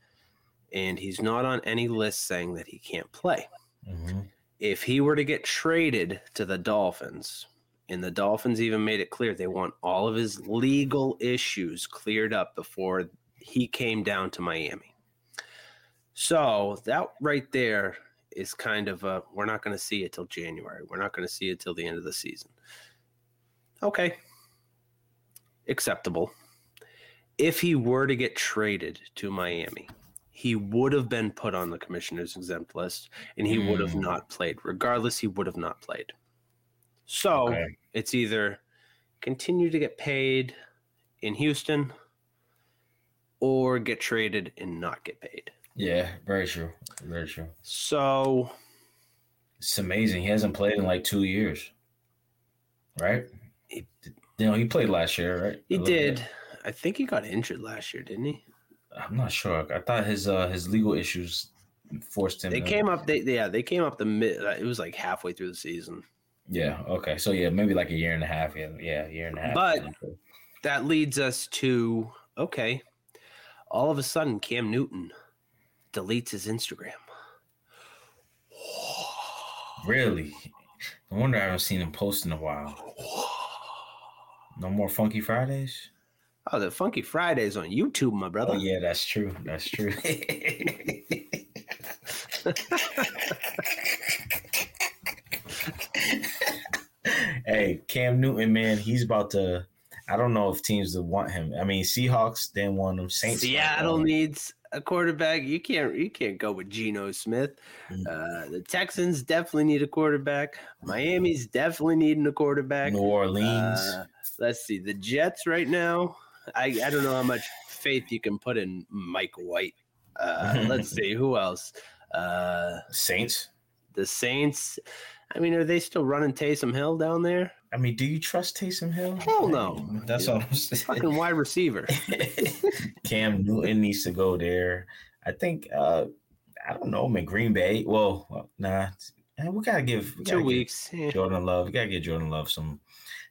And he's not on any list saying that he can't play Mhm. if he were to get traded to the Dolphins, and the Dolphins even made it clear they want all of his legal issues cleared up before he came down to Miami. So that right there is kind of a we're not going to see it till January. We're not going to see it till the end of the season. Okay. Acceptable. If he were to get traded to Miami, he would have been put on the commissioner's exempt list and he would have Mm. not played. Regardless, he would have not played. So Okay. it's either continue to get paid in Houston or get traded and not get paid. Yeah, very true. Very true. So It's amazing. He hasn't played in like two years. Right? He- you know, he played last year, right? he did. bit. I think he got injured last year, didn't he? I'm not sure. I thought his uh his legal issues forced him They to- came up. They yeah, they came up the mid. uh, It was like halfway through the season. Yeah, okay. So yeah, maybe like a year and a half. Yeah, yeah, year and a half. But- That leads us to okay. All of a sudden, Cam Newton deletes his Instagram. really? No wonder I haven't seen him post in a while. No more Funky Fridays? Oh, the Funky Fridays on YouTube, my brother. Oh yeah, that's true. That's true. hey, Cam Newton, man, he's about to. I don't know if teams would want him. I mean, Seahawks didn't want him. Saints. Seattle needs a quarterback. You can't you can't go with Geno Smith. Mm. Uh, the Texans definitely need a quarterback. Miami's definitely needing a quarterback. New Orleans. Uh, let's see the Jets right now. I I don't know how much faith you can put in Mike White. Uh, let's see who else. Uh, Saints. the Saints. I mean, are they still running Taysom Hill down there? I mean, do you trust Taysom Hill? Hell no. That's all I'm saying. Fucking wide receiver. Cam Newton needs to go there. I think uh I don't know, I man. Green Bay. Well, nah. eh, We gotta give we gotta give weeks. Jordan Love. We gotta get Jordan Love some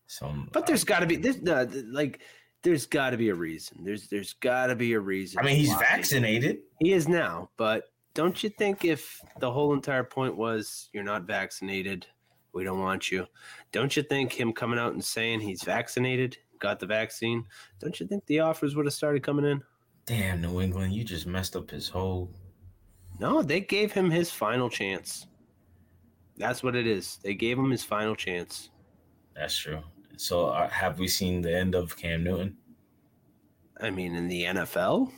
some. But there's uh, got to be there's no, like there's got to be a reason. There's there's got to be a reason. I mean, he's why. vaccinated. He is now, but don't you think if the whole entire point was you're not vaccinated, we don't want you. Don't you think him coming out and saying he's vaccinated, got the vaccine, don't you think the offers would have started coming in? Damn, New England, you just messed up his whole. No, they gave him his final chance. That's what it is. They gave him his final chance. That's true. So, uh, have we seen the end of Cam Newton? I mean, in the NFL,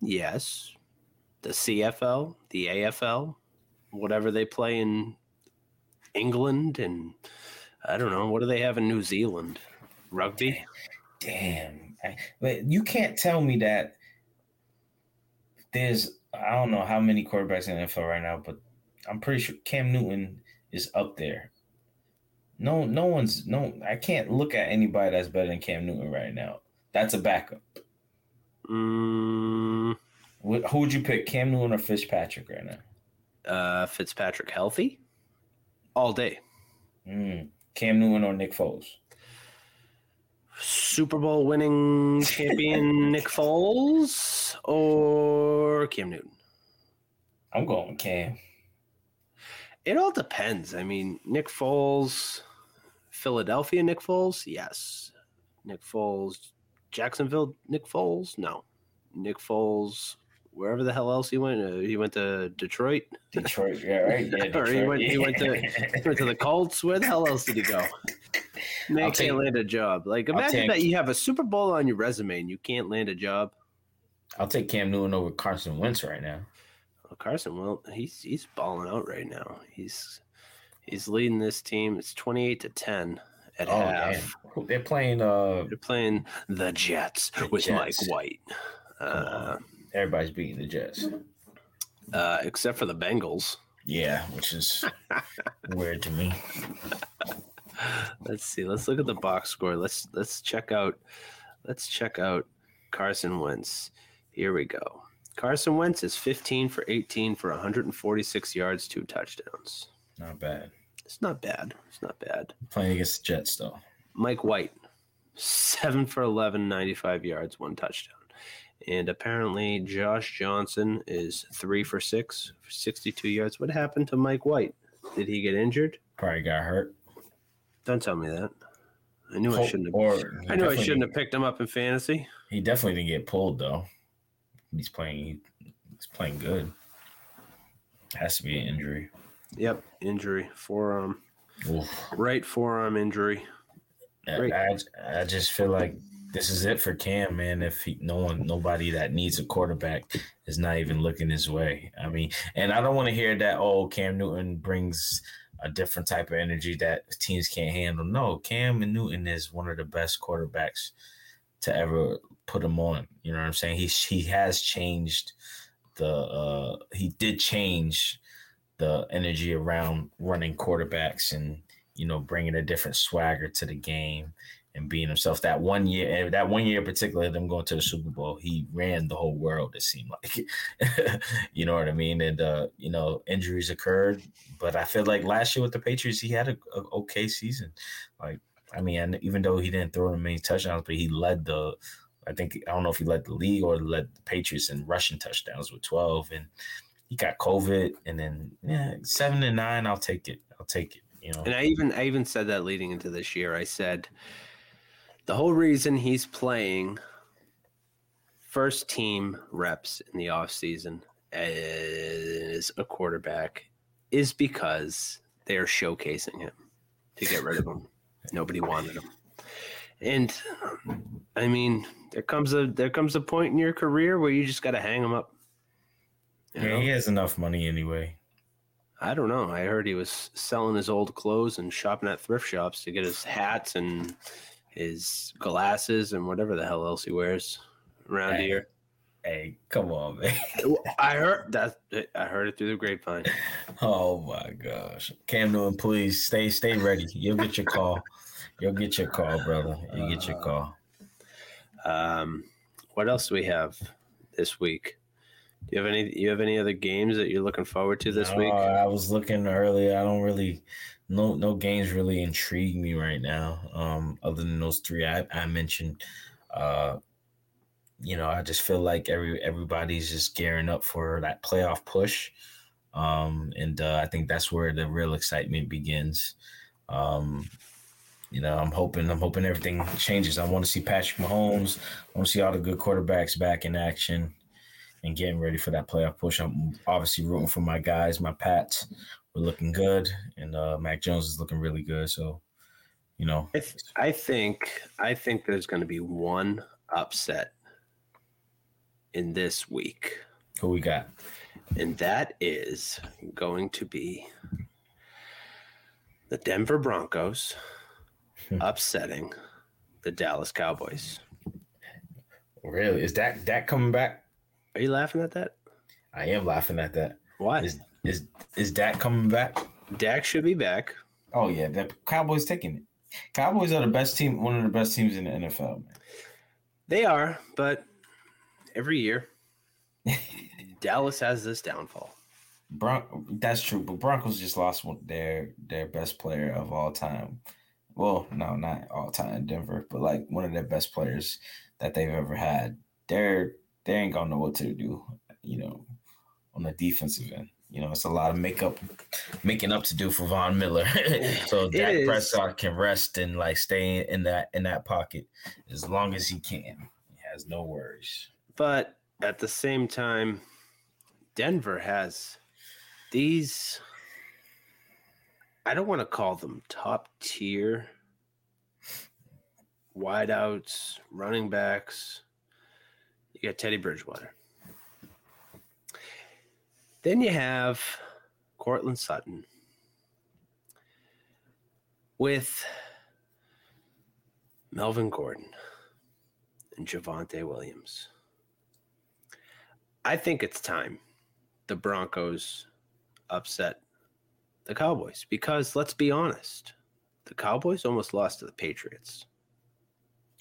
yes. The CFL, the AFL, whatever they play in England, and I don't know, what do they have in New Zealand? Rugby? Damn. But you can't tell me that there's I don't know how many quarterbacks in the NFL right now, but I'm pretty sure Cam Newton is up there. No, no one's no. I can't look at anybody that's better than Cam Newton right now. That's a backup. Mm, Wh- Who would you pick, Cam Newton or Fitzpatrick right now? uh, Fitzpatrick healthy? All day. Mm. Cam Newton or Nick Foles? Super Bowl winning champion Nick Foles or Cam Newton? I'm going Cam. It all depends. I mean, Nick Foles, Philadelphia Nick Foles, yes. Nick Foles, Jacksonville Nick Foles, no. Nick Foles, wherever the hell else he went, uh, he went to Detroit, Detroit, yeah, right. Yeah, Or he Detroit. went- he went to- he went to the Colts. Where the hell else did he go? Man I'll can't take- land a job. Like imagine take- that you have a Super Bowl on your resume and you can't land a job. I'll take Cam Newton over Carson Wentz right now. Well, Carson, well, he's he's balling out right now. He's he's leading this team. It's twenty eight to ten at Oh, half. damn. They're playing uh They're playing the Jets The with Jets. Mike White. Uh. Everybody's beating the Jets. uh, except for the Bengals. Yeah, which is weird to me. Let's see. Let's look at the box score. Let's let's check out. Let's check out Carson Wentz. Here we go. Carson Wentz is 15 for 18 for 146 yards, two touchdowns. Not bad. It's not bad. It's not bad. Playing against the Jets though. Mike White, 7 for 11, 95 yards, one touchdown. And apparently Josh Johnson is 3 for 6 62 yards. What happened to Mike White? Did he get injured? Probably got hurt. Don't tell me that. I knew I shouldn't have I knew I shouldn't have picked him up in fantasy. He definitely didn't get pulled though. He's playing. He's playing good. Has to be an injury. Yep, injury, forearm, Oof. right forearm injury. I, I, I just feel like this is it for Cam, man. If he, no one, nobody that needs a quarterback is not even looking his way. I mean, and I don't want to hear that. Oh, Cam Newton brings a different type of energy that teams can't handle. No, Cam Newton is one of the best quarterbacks to ever put him on. You know what I'm saying? He he has changed the. uh He did change the energy around running quarterbacks and you know bringing a different swagger to the game and being himself. That one year, and that one year in particular, them going to the Super Bowl, he ran the whole world. It seemed like, you know what I mean. And uh, you know, injuries occurred, but I feel like last year with the Patriots, he had a, a okay season. Like, I mean, even though he didn't throw many touchdowns, but he led the. I think I don't know if he led the league or led the Patriots in rushing touchdowns with twelve, and he got COVID, and then yeah, seven and nine. I'll take it. I'll take it. You know. And I even I even said that leading into this year. I said the whole reason he's playing first team reps in the offseason as a quarterback is because they're showcasing him to get rid of him. Nobody wanted him. And I mean, there comes a there comes a point in your career where you just got to hang him up. You yeah, know? he has enough money anyway. I don't know. I heard he was selling his old clothes and shopping at thrift shops to get his hats and his glasses and whatever the hell else he wears around hey, here. Hey, come on, man. I heard that. I heard it through the grapevine. Oh my gosh, Cam Newton, please stay stay ready. You'll get your call. You'll get your call, brother. You get your call. Um, what else do we have this week? Do you have any? You have any other games that you're looking forward to this no, week? I was looking earlier. I don't really no no games really intrigue me right now. Um, other than those three I, I mentioned. Uh, you know, I just feel like every everybody's just gearing up for that playoff push. Um, and uh, I think that's where the real excitement begins. Um, you know, I'm hoping I'm hoping everything changes. I want to see Patrick Mahomes. I want to see all the good quarterbacks back in action and getting ready for that playoff push. I'm obviously rooting for my guys, my Pats we're looking good, and uh, Mac Jones is looking really good. So, you know, I, th- I think I think there's going to be one upset in this week. Who we got? And that is going to be the Denver Broncos hmm. upsetting the Dallas Cowboys. Really? Is that that coming back? Are you laughing at that? I am laughing at that. Why? Is is is Dak coming back? Dak should be back. Oh yeah, the Cowboys taking it. Cowboys are the best team, one of the best teams in the NFL. Man. They are, but every year Dallas has this downfall. Bron- that's true, but Broncos just lost one, their their best player of all time. Well, no, not all time Denver, but like one of their best players that they've ever had. They're they ain't gonna know what to do, you know, on the defensive end. You know, it's a lot of makeup, making up to do for Von Miller. so Dak Prescott can rest and like stay in that in that pocket as long as he can. He has no worries. But at the same time, Denver has these. I don't want to call them top tier wideouts, running backs. You got Teddy Bridgewater. Then you have Courtland Sutton with Melvin Gordon and Javonte Williams. I think it's time the Broncos upset the Cowboys because let's be honest, the Cowboys almost lost to the Patriots.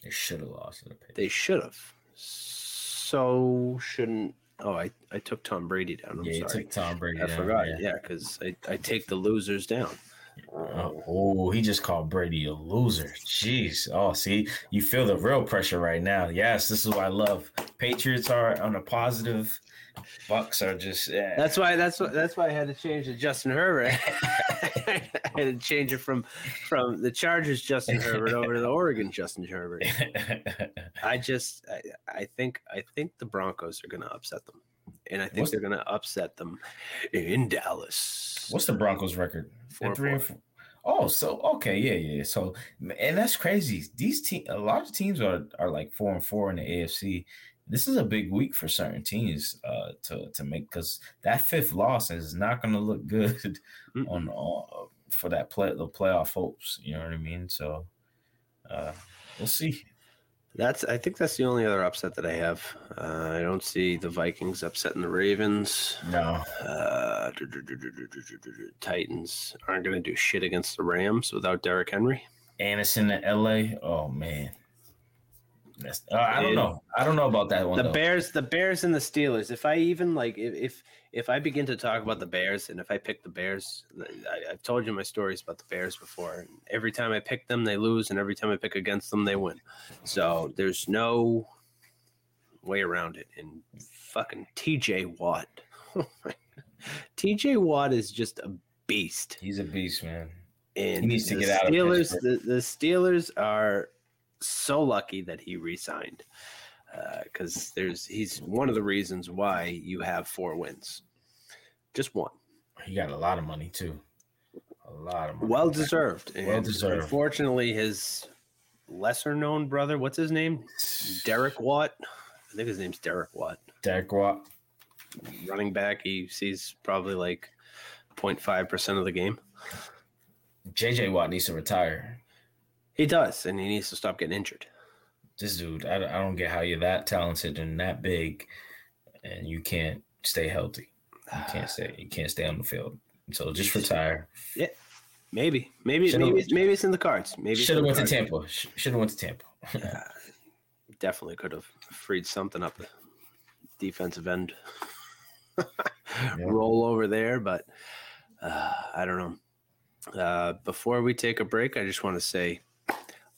They should have lost to the Patriots. They should have. So shouldn't Oh, I, I took Tom Brady down. I'm yeah, sorry. took Tom Brady down. I down. forgot. Yeah, because I, I take the losers down. Oh, oh, he just called Brady a loser. Jeez. Oh, see, you feel the real pressure right now. Yes, this is what I love. Patriots are on a positive. Bucks are just. Yeah. That's why. That's why. That's why I had to change to Justin Herbert. I had to change it from from the Chargers Justin Herbert over to the Oregon Justin Herbert. I just. I, I think. I think the Broncos are going to upset them, and I think What's they're going to upset them in Dallas. What's the Broncos record? Four, three four. Oh, so okay, yeah, yeah. So and that's crazy. These team, a lot of teams are are like four and four in the AFC. This is a big week for certain teams uh, to to make because that fifth loss is not going to look good Mm-mm. on uh, for that play the playoff hopes. You know what I mean? So uh, we'll see. That's I think that's the only other upset that I have. Uh, I don't see the Vikings upsetting the Ravens. No, Uh, Titans aren't going to do shit against the Rams without Derrick Henry. Henderson in LA. Oh man, uh, I don't know. I don't know about that one. The though. Bears, the Bears, and the Steelers. If I even like, if if, if I begin to talk about the Bears, and if I pick the Bears, I, I've told you my stories about the Bears before. And every time I pick them, they lose, and every time I pick against them, they win. So there's no way around it. And fucking T.J. Watt, T.J. Watt is just a beast. He's a beast, man. And He needs to get out of Steelers, Pittsburgh. the, the Steelers are so lucky that he re-signed uh, because there's he's one of the reasons why you have four wins, just one. He got a lot of money too. A lot of money. Well deserved. And Well deserved. Unfortunately, his lesser known brother, what's his name? Derek Watt. I think his name's Derek Watt. Derek Watt. Running back. He sees probably like 0.5 percent of the game. JJ Watt needs to retire. He does, and he needs to stop getting injured. This dude, I, I don't get how you're that talented and that big, and you can't stay healthy. You can't stay. You can't stay on the field. So just retire. Yeah, maybe, maybe, Should've- maybe, maybe it's in the cards. Maybe Should have went to. Tampa. Should have went to Tampa. Definitely could have freed something up the defensive end. Roll over there, but uh, I don't know. Uh, before we take a break, I just want to say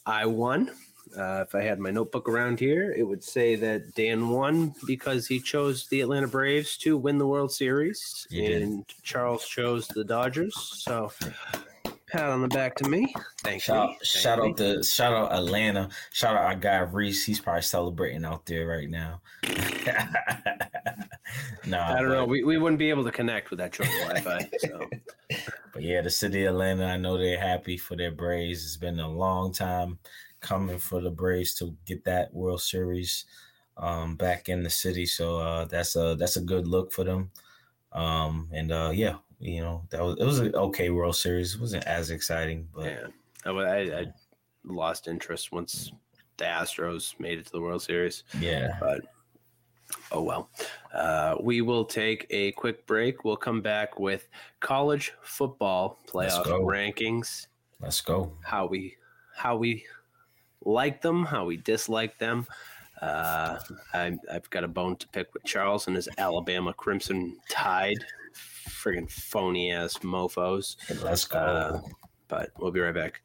I won. Uh, if I had my notebook around here, it would say that Dan won because he chose the Atlanta Braves to win the World Series, and Charles chose the Dodgers. So, pat on the back to me. Thank Shout, you. shout Thank out to shout out Atlanta. Shout out our guy Reese. He's probably celebrating out there right now. no, I don't know. We, we wouldn't be able to connect with that short Wi-Fi. So But yeah, the city of Atlanta, I know they're happy for their Braves. It's been a long time coming for the Braves to get that World Series um, back in the city. So uh, that's a that's a good look for them. Um, and uh, yeah, you know that was it was an okay World Series. It wasn't as exciting, but yeah, I, I, I lost interest once the Astros made it to the World Series. yeah. But oh well. Uh, we will take a quick break. We'll come back with college football Let's playoff go. rankings. Let's go. How we how we like them, how we dislike them. Uh, I, I've got a bone to pick with Charles and his Alabama Crimson Tide, friggin' phony ass mofo's. Let's go. Uh, but we'll be right back.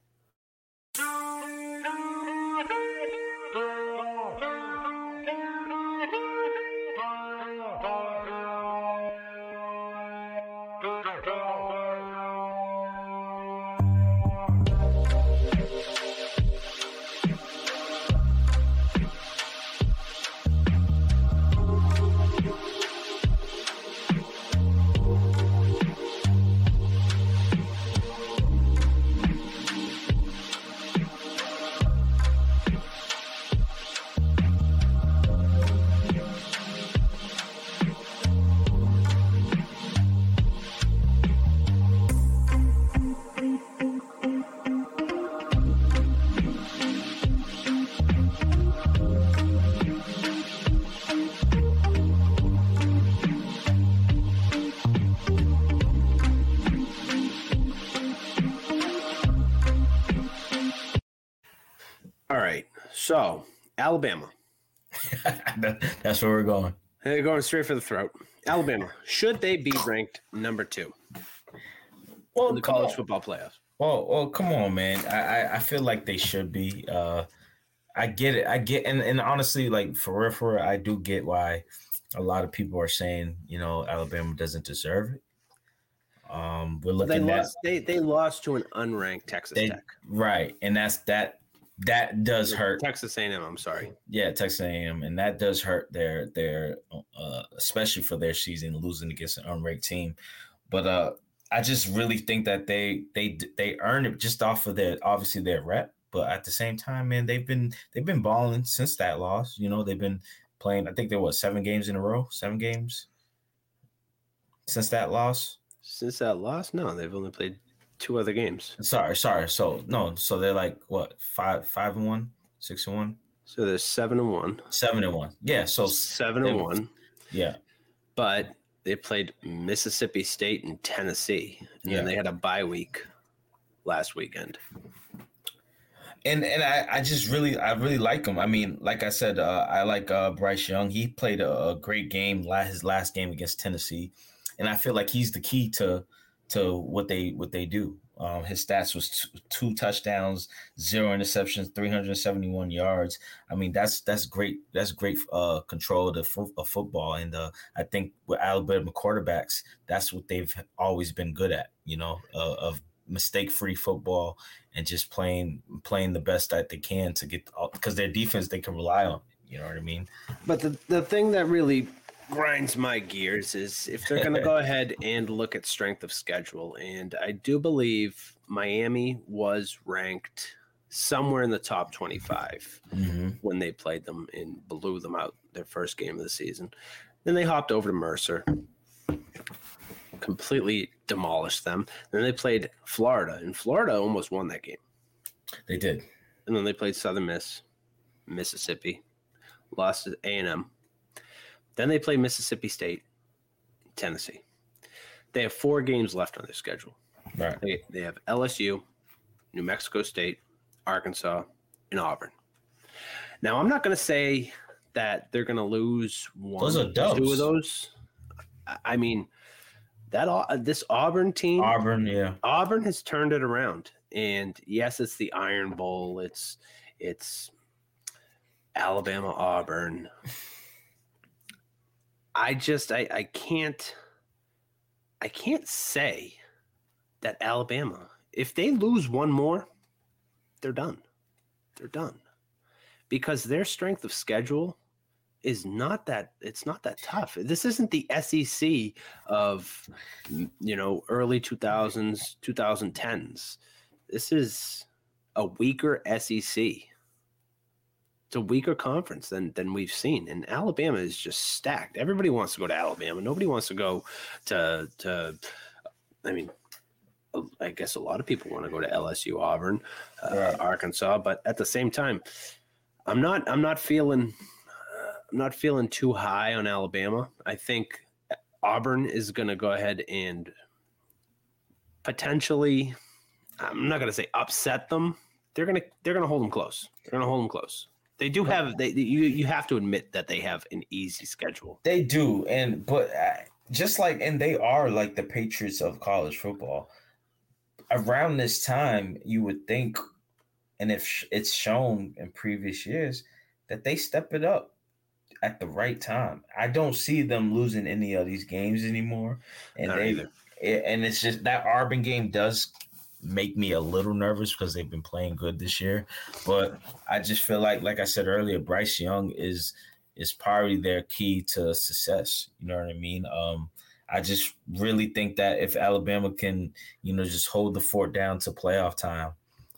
That's where we're going. They're going straight for the throat. Alabama. Should they be ranked number two Well, in the college on. football playoffs? Well, well, come on, man. I, I, I feel like they should be. Uh, I get it. I get, and, and honestly, like for real, for real, I do get why a lot of people are saying, you know, Alabama doesn't deserve it. Um, we're They looking at lost, they, they lost to an unranked Texas they Tech. right, and that's that. That does hurt. Texas A&M, I'm sorry. Yeah, Texas A&M, and that does hurt their their, uh, especially for their season losing against an unranked team. But uh, I just really think that they they they earn it just off of their obviously their rep, but at the same time, man, they've been they've been balling since that loss. You know, they've been playing. I think there was seven games in a row, seven games since that loss. Since that loss, no, they've only played two other games. Sorry, sorry. So no, so they're like what five five and one, six and one, So there's seven and one, seven and one. Yeah. So seven and one, yeah, but they played Mississippi State and Tennessee, and then they had a bye week last weekend. and and I, I just really I really like him. I mean, like I said, uh, I like uh, Bryce Young. He played a, a great game last his last game against Tennessee, and I feel like he's the key to to what they what they do. Um, his stats was t- two touchdowns, zero interceptions, three hundred seventy one yards. I mean, that's that's great. That's great uh, control of, of football, and uh, I think with Alabama quarterbacks, that's what they've always been good at. You know, uh, of mistake free football and just playing playing the best that they can to get because their defense they can rely on. You know what I mean? But the, the thing that really grinds my gears is if they're going to go ahead and look at strength of schedule. And I do believe Miami was ranked somewhere in the top 25 Mm-hmm. when they played them and blew them out their first game of the season. Then they hopped over to Mercer, completely demolished them. Then they played Florida, and Florida almost won that game. They did. and then they played Southern Miss, Mississippi, lost to A and M. Then they play Mississippi State, Tennessee. They have four games left on their schedule. Right. They they have LSU, New Mexico State, Arkansas, and Auburn. Now I'm not going to say that they're going to lose one, Those are or two of those. I- mean, that Au- uh, this Auburn team, Auburn, yeah. Auburn has turned it around, and yes, it's the Iron Bowl. It's it's Alabama Auburn. I just I I can't I can't say that Alabama if they lose one more, they're done. They're done because their strength of schedule is not that it's not that tough. This isn't the SEC of you know early 2000s 2010s this is a weaker sec it's a weaker conference than than we've seen and alabama is just stacked everybody wants to go to alabama nobody wants to go to to i mean i guess a lot of people want to go to lsu auburn uh, Right. arkansas but at the same time i'm not i'm not feeling i'm not feeling too high on alabama i think Auburn is going to go ahead and potentially I'm not going to say upset them. They're going to they're going to hold them close. They're going to hold them close. They do have they you you have to admit that they have an easy schedule. They do, and but uh, just like and they are like the Patriots of college football. Around this time, you would think, and if it's shown in previous years, that they step it up at the right time. I don't see them losing any of these games anymore, and Not they either. it- and it's just that Auburn game does make me a little nervous because they've been playing good this year. But I just feel like, like I said earlier, Bryce Young is is probably their key to success. You know what I mean? Um, I just really think that if Alabama can, you know, just hold the fort down to playoff time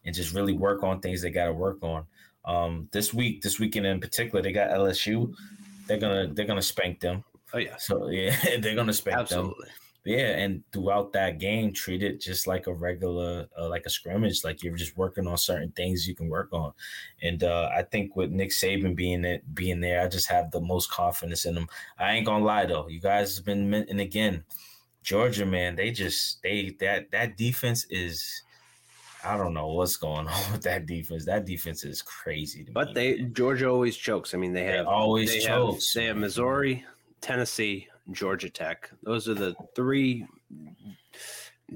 and just really work on things they got to work on. Um, this week, this weekend in particular, they got LSU. They're gonna they're gonna spank them. Oh yeah. So yeah, they're gonna spank them. Absolutely. Yeah, and throughout that game, treat it just like a regular, uh, like a scrimmage. Like you're just working on certain things you can work on. And uh, I think with Nick Saban being it, being there, I just have the most confidence in him. I ain't gonna lie though, you guys have been and again, Georgia man, they just they that that defense is. I don't know what's going on with that defense. That defense is crazy. To But me, they man. Georgia always chokes. I mean they They have always they have, chokes. they have Missouri, Tennessee, Georgia Tech. Those are the three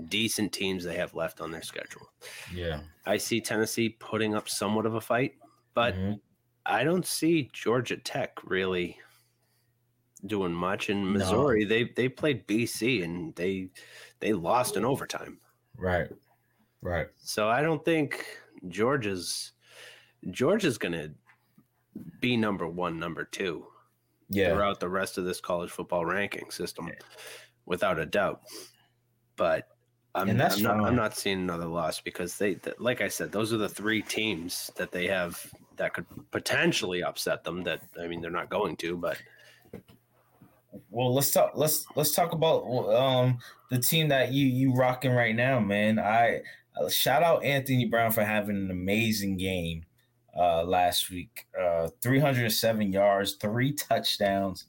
decent teams they have left on their schedule. yeah. I see Tennessee putting up somewhat of a fight, but Mhm. I don't see Georgia Tech really doing much. In No. Missouri, they they played BC and they they lost in overtime. right, right. So I don't think Georgia's Georgia's gonna be number one, number two Yeah, throughout the rest of this college football ranking system, without a doubt. But I'm, And that's I'm not, I'm not seeing another loss because they, th- like I said, those are the three teams that they have that could potentially upset them. That I mean, they're not going to, but Well, let's talk. Let's let's talk about um the team that you you rocking right now, man. I uh, shout out Anthony Brown for having an amazing game uh last week. Uh 307 yards, three touchdowns.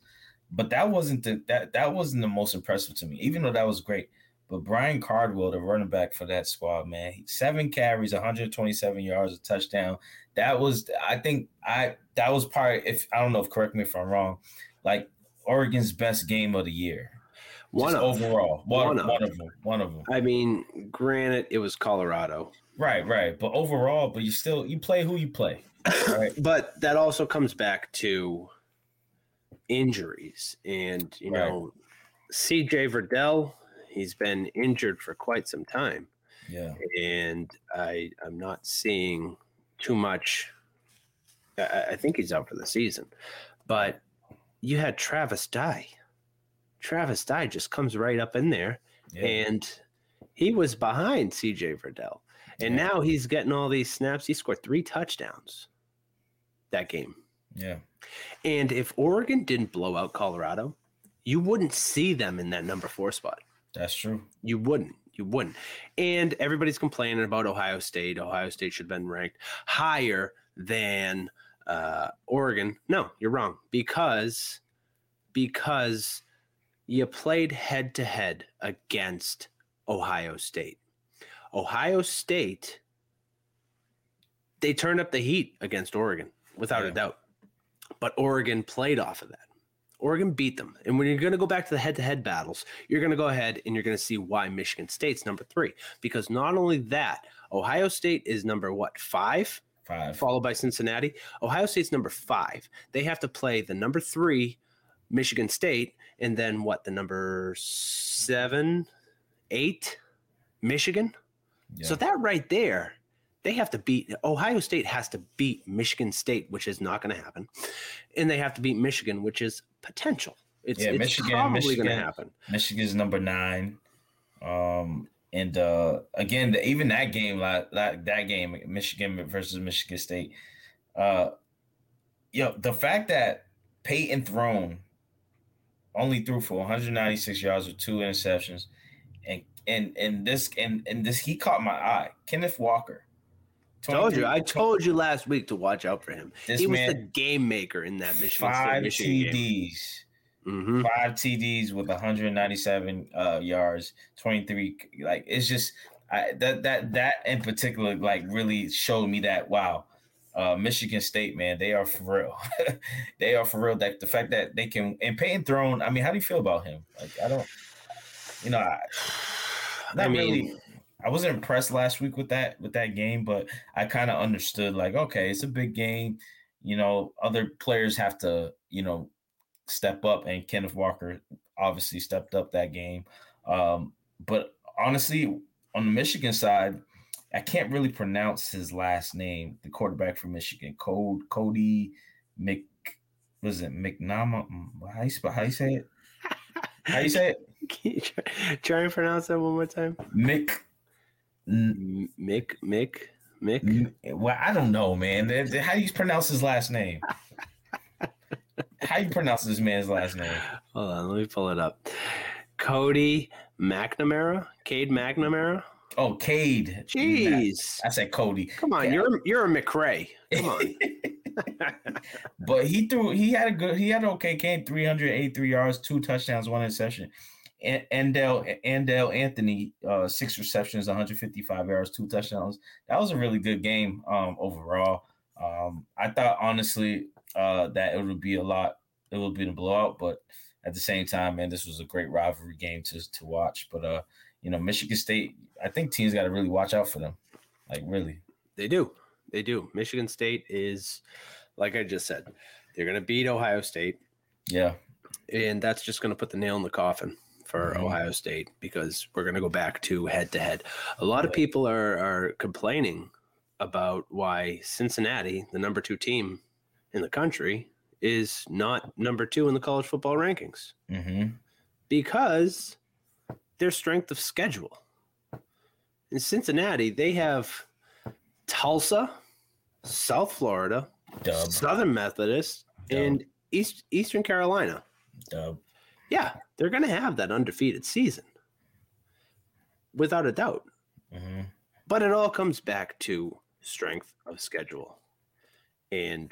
But that wasn't the that that wasn't the most impressive to me, even though that was great. But Brian Cardwell, the running back for that squad, man, seven carries, 127 yards, a touchdown. That was, I think, I that was part. If I don't know if correct me if I'm wrong, like Oregon's best game of the year. one Just of overall, one, One of. one of them, one of them. I mean, granted, it was Colorado, Right, right. But overall, but you still you play who you play. Right. but that also comes back to injuries, and you Right. know, C.J. Verdell, he's been injured for quite some time. Yeah, and I I'm not seeing too much. I, I think he's out for the season, but you had Travis Dye. Travis Dye just comes right up in there, yeah. and he was behind CJ Verdell, and Yeah. now he's getting all these snaps. He scored three touchdowns that game, yeah. and if Oregon didn't blow out Colorado, you wouldn't see them in that number four spot. That's true. You wouldn't. You wouldn't. And everybody's complaining about Ohio State. Ohio State should have been ranked higher than uh, Oregon. No, you're wrong because because you played head to head against Ohio State. Ohio State they turned up the heat against Oregon without a doubt. But Oregon played off of that. Oregon beat them. And when you're going to go back to the head to head battles, you're going to go ahead and you're going to see why Michigan State's number three. Because not only that, Ohio State is number what, five, Five. followed by Cincinnati. Ohio State's number five. They have to play the number three, Michigan State, and then what, the number seven, eight, Michigan? Yeah. So that right there, they have to beat Ohio State has to beat Michigan State, which is not going to happen, and they have to beat Michigan, which is potential. It's, Yeah, it's Michigan- probably going to Michigan- happen. Michigan's number nine. Um, and uh, again, the, even that game, like that, that game, Michigan versus Michigan State. Uh, yo, the fact that Payton Thorne only threw for 196 yards with two interceptions, and and this and and this he caught my eye. Kenneth Walker. Told you, I told you last week to watch out for him. This he was man- the game maker in that Michigan State five Michigan game. TDs. hmm five TDs with 197 uh, yards, 23. Like it's just I, that that that in particular like really showed me that wow, uh, Michigan State man, they are for real. they are for real. That the fact that they can and Payton Thorne. I mean, how do you feel about him? Like I don't, you know, I, I not mean, really. I wasn't impressed last week with that with that game, but I kind of understood like, okay, it's a big game. You know, other players have to, you know, step up, and Kenneth Walker obviously stepped up that game. Um, but honestly, on the Michigan side, I can't really pronounce his last name. The quarterback from Michigan, Code Cody Mc, was it McNama? How you spell? How you say it? How you say it? Can you try, try and pronounce that one more time? Mick. N- Mick, Mick, Mick. N- Well, I don't know, man. How do you pronounce his last name? How do you pronounce this man's last name? Hold on, let me pull it up. Cody McNamara, Cade McNamara. Oh, Cade. Jeez, I said Cody. come on, you're you're a McRae. Come on. but he threw. He had a good. He had an okay game. Three hundred eighty-three yards, two touchdowns, one interception. And Andrel Andrel Anthony, uh, six receptions, one hundred fifty-five yards, two touchdowns. That was a really good game um, overall. Um, I thought honestly uh, that it would be a lot. It would be a blowout, but at the same time, man, this was a great rivalry game to to watch. But uh, you know, Michigan State. I think teams got to really watch out for them. Like really. They do. They do. Michigan State is, like I just said, they're going to beat Ohio State, Yeah. and that's just going to put the nail in the coffin for Mhm. Ohio State because we're going to go back to head to head. A lot of people are are complaining about why Cincinnati, the number two team in the country, is not number two in the college football rankings Mm-hmm. because their strength of schedule. In Cincinnati, they have Tulsa, South Florida, Dub. Southern Methodist, Dub. and East Eastern Carolina. Dub. Yeah, they're going to have that undefeated season, without a doubt. hmm But it all comes back to strength of schedule, and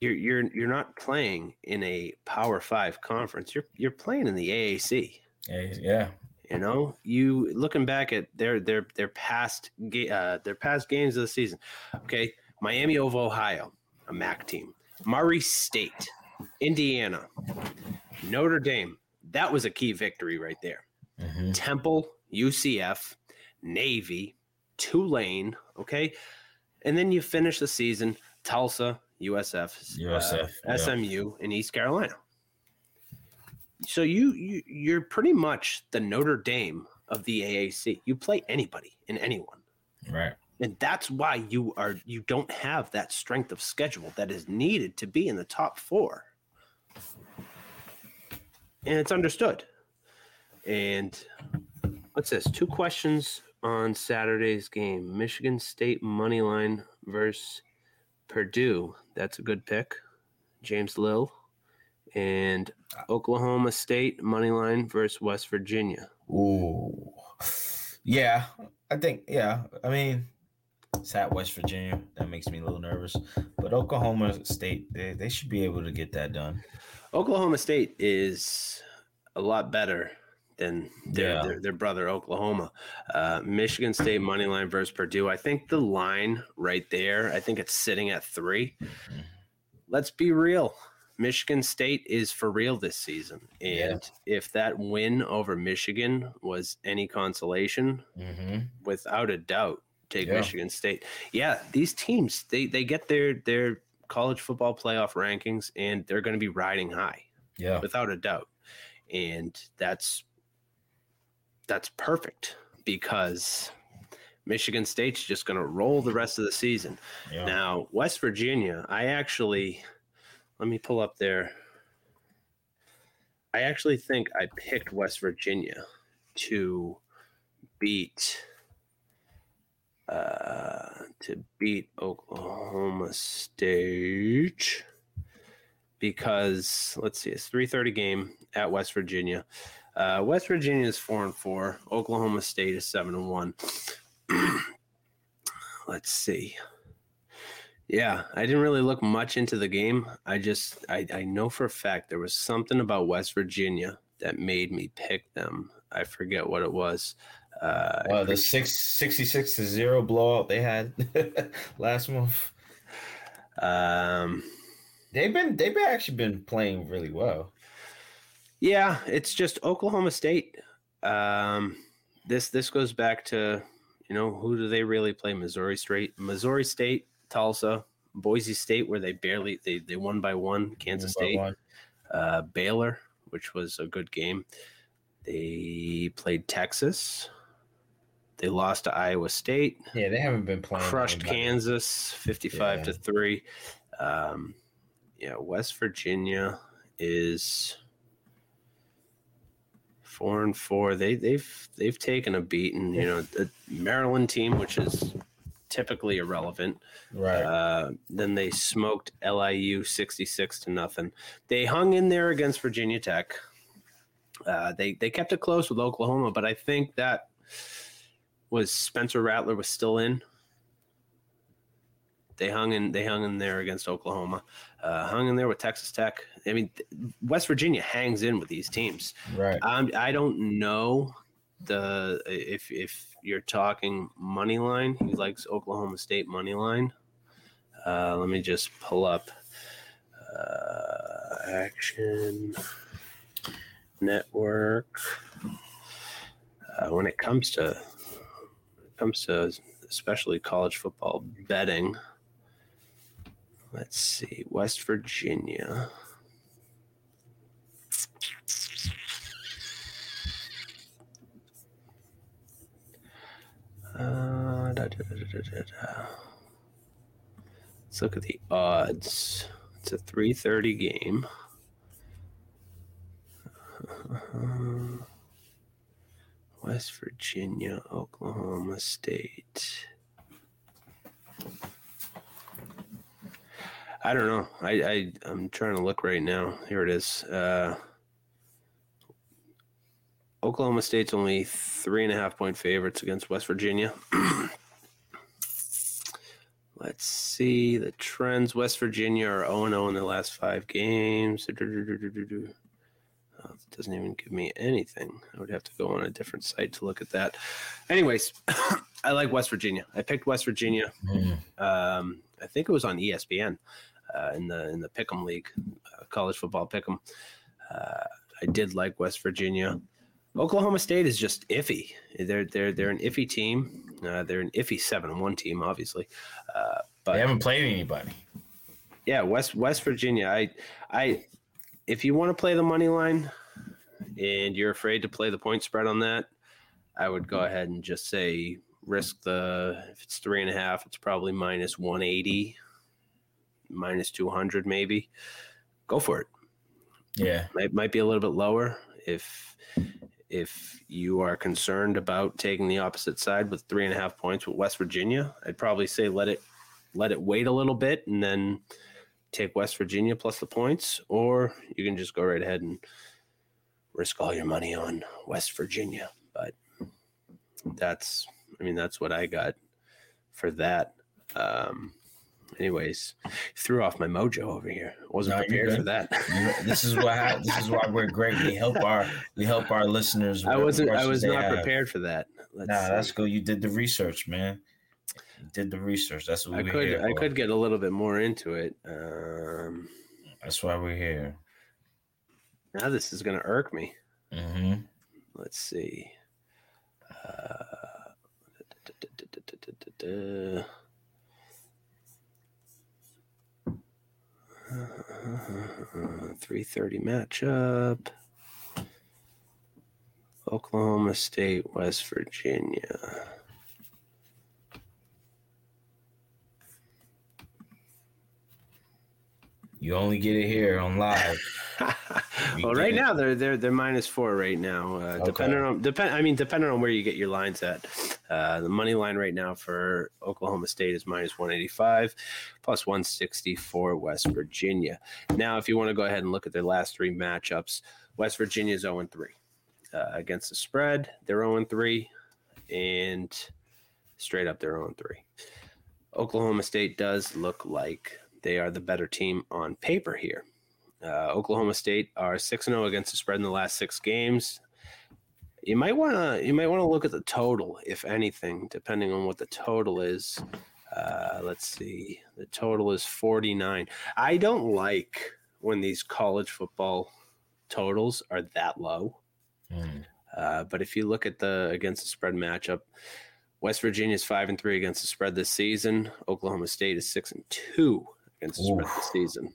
you're you're you're not playing in a Power Five conference. You're you're playing in the AAC. Yeah. You know, you looking back at their their their past ga- uh, their past games of the season. Okay, Miami of Ohio, a MAC team. Murray State, Indiana, Notre Dame. That was a key victory right there. hmm Temple, UCF, Navy, Tulane. Okay, and then you finish the season Tulsa, USF, USF, uh, yeah. SMU, and East Carolina. So you, you you're pretty much the Notre Dame of the AAC. You play anybody and anyone. Right. And that's why you are you don't have that strength of schedule that is needed to be in the top four. And it's understood. And what's this? Two questions on Saturday's game. Michigan State money line versus Purdue. That's a good pick. James Lill. And Oklahoma State money line versus West Virginia. Ooh. Yeah. I think, yeah. I mean, it's at West Virginia. That makes me a little nervous. But Oklahoma State, they, they should be able to get that done. Oklahoma State is a lot better than their Yeah. their, their brother Oklahoma. Uh, Michigan State money line versus Purdue. I think the line right there. I think it's sitting at three. Let's be real. Michigan State is for real this season, and Yeah. if that win over Michigan was any consolation, Mm-hmm. without a doubt, take Yeah. Michigan State. Yeah, these teams they they get their their college football playoff rankings, and they're going to be riding high Yeah. without a doubt. And that's that's perfect because Michigan State's just going to roll the rest of the season. Yeah. Now, West Virginia, I actually let me pull up there. I actually think I picked West Virginia to beat uh to beat Oklahoma State because let's see, it's 3:30 game at West Virginia. Uh, West Virginia is four and four. Oklahoma State is seven and one. let's see. Yeah, I didn't really look much into the game. I just I, I know for a fact there was something about West Virginia that made me pick them. I forget what it was. Uh, Wow, the six, 66 to 0 blowout they had last month. um, They've been they've been actually been playing really well. Yeah, it's just Oklahoma State. Um, this this goes back to you know who do they really play? Missouri State, Missouri State, Tulsa, Boise State, where they barely they they won by one. Kansas State, one. uh, Baylor, which was a good game. They played Texas. They lost to Iowa State. Yeah, they haven't been playing. Crushed anybody. Kansas, fifty-five Yeah. to three. Um, yeah, West Virginia is four and four. They they've they've taken a beating. You know, the Maryland team, which is typically irrelevant. Right. Uh, then they smoked LIU sixty-six to nothing. They hung in there against Virginia Tech. Uh, they they kept it close with Oklahoma, but I think that was Spencer Rattler was still in. They hung in. They hung in there against Oklahoma. Uh, hung in there with Texas Tech. I mean, West Virginia hangs in with these teams. right. Um, I don't know the if if you're talking money line. He likes Oklahoma State money line. Uh, let me just pull up uh, action network. Uh, when it comes to comes to especially college football betting. Let's see, West Virginia. Uh. Let's look at the odds. It's a 3:30 game. West West Virginia, Oklahoma State. I don't know. I, I I'm trying to look right now. Here it is. Uh, Oklahoma State's only three and a half point favorites against West Virginia. Let's see the trends. West Virginia are 0 0 in their last five games. It doesn't even give me anything. I would have to go on a different site to look at that. Anyways, I like West Virginia. I picked West Virginia. Um, I think it was on ESPN uh, in the in the Pick'em League, uh, college football Pick'em. Uh, I did like West Virginia. Oklahoma State is just iffy. They're they're they're an iffy team. Uh, they're an iffy seven one team, obviously. Uh, but They haven't played anybody. yeah, West West Virginia. I I if you want to play the money line and you're afraid to play the point spread on that, I would go ahead and just say risk the if it's three and a half, it's probably minus one eighty, minus two hundred maybe. Go for it. Yeah. Might might be a little bit lower if if you are concerned about taking the opposite side with three and a half points with West Virginia. I'd probably say let it let it wait a little bit and then take West Virginia plus the points, or you can just go right ahead and risk all your money on West Virginia. But that's, I mean, that's what I got for that. Um, anyways, threw off my mojo over here. I wasn't No, prepared for that. this is why this is why we're great. We help our we help our listeners. I wasn't. I was not have. prepared for that. Let's Nah, see. that's good. You did the research, man. Did the research. That's what I we're could. I could get a little bit more into it. Um, That's why we're here. now this is going to irk me. hmm Let's see. Uh, Three thirty matchup. Oklahoma State, West Virginia. You only get it here on live. well, right now they're they're they're minus four right now. Uh, Okay. Depending on depend, I mean depending on where you get your lines at. Uh, the money line right now for Oklahoma State is minus one eighty five, plus one sixty for West Virginia. Now, if you want to go ahead and look at their last three matchups, West Virginia is zero and three uh, against the spread. They're zero and three, and straight up they're zero and three. Oklahoma State does look like they are the better team on paper here. Uh, Oklahoma State are six and zero against the spread in the last six games. You might want to you might want to look at the total, if anything, depending on what the total is. Uh, let's see, the total is forty nine. I don't like when these college football totals are that low. Mm. Uh, but if you look at the against the spread matchup, West Virginia is five and three against the spread this season. Oklahoma State is six and two against the spread Oof. this season.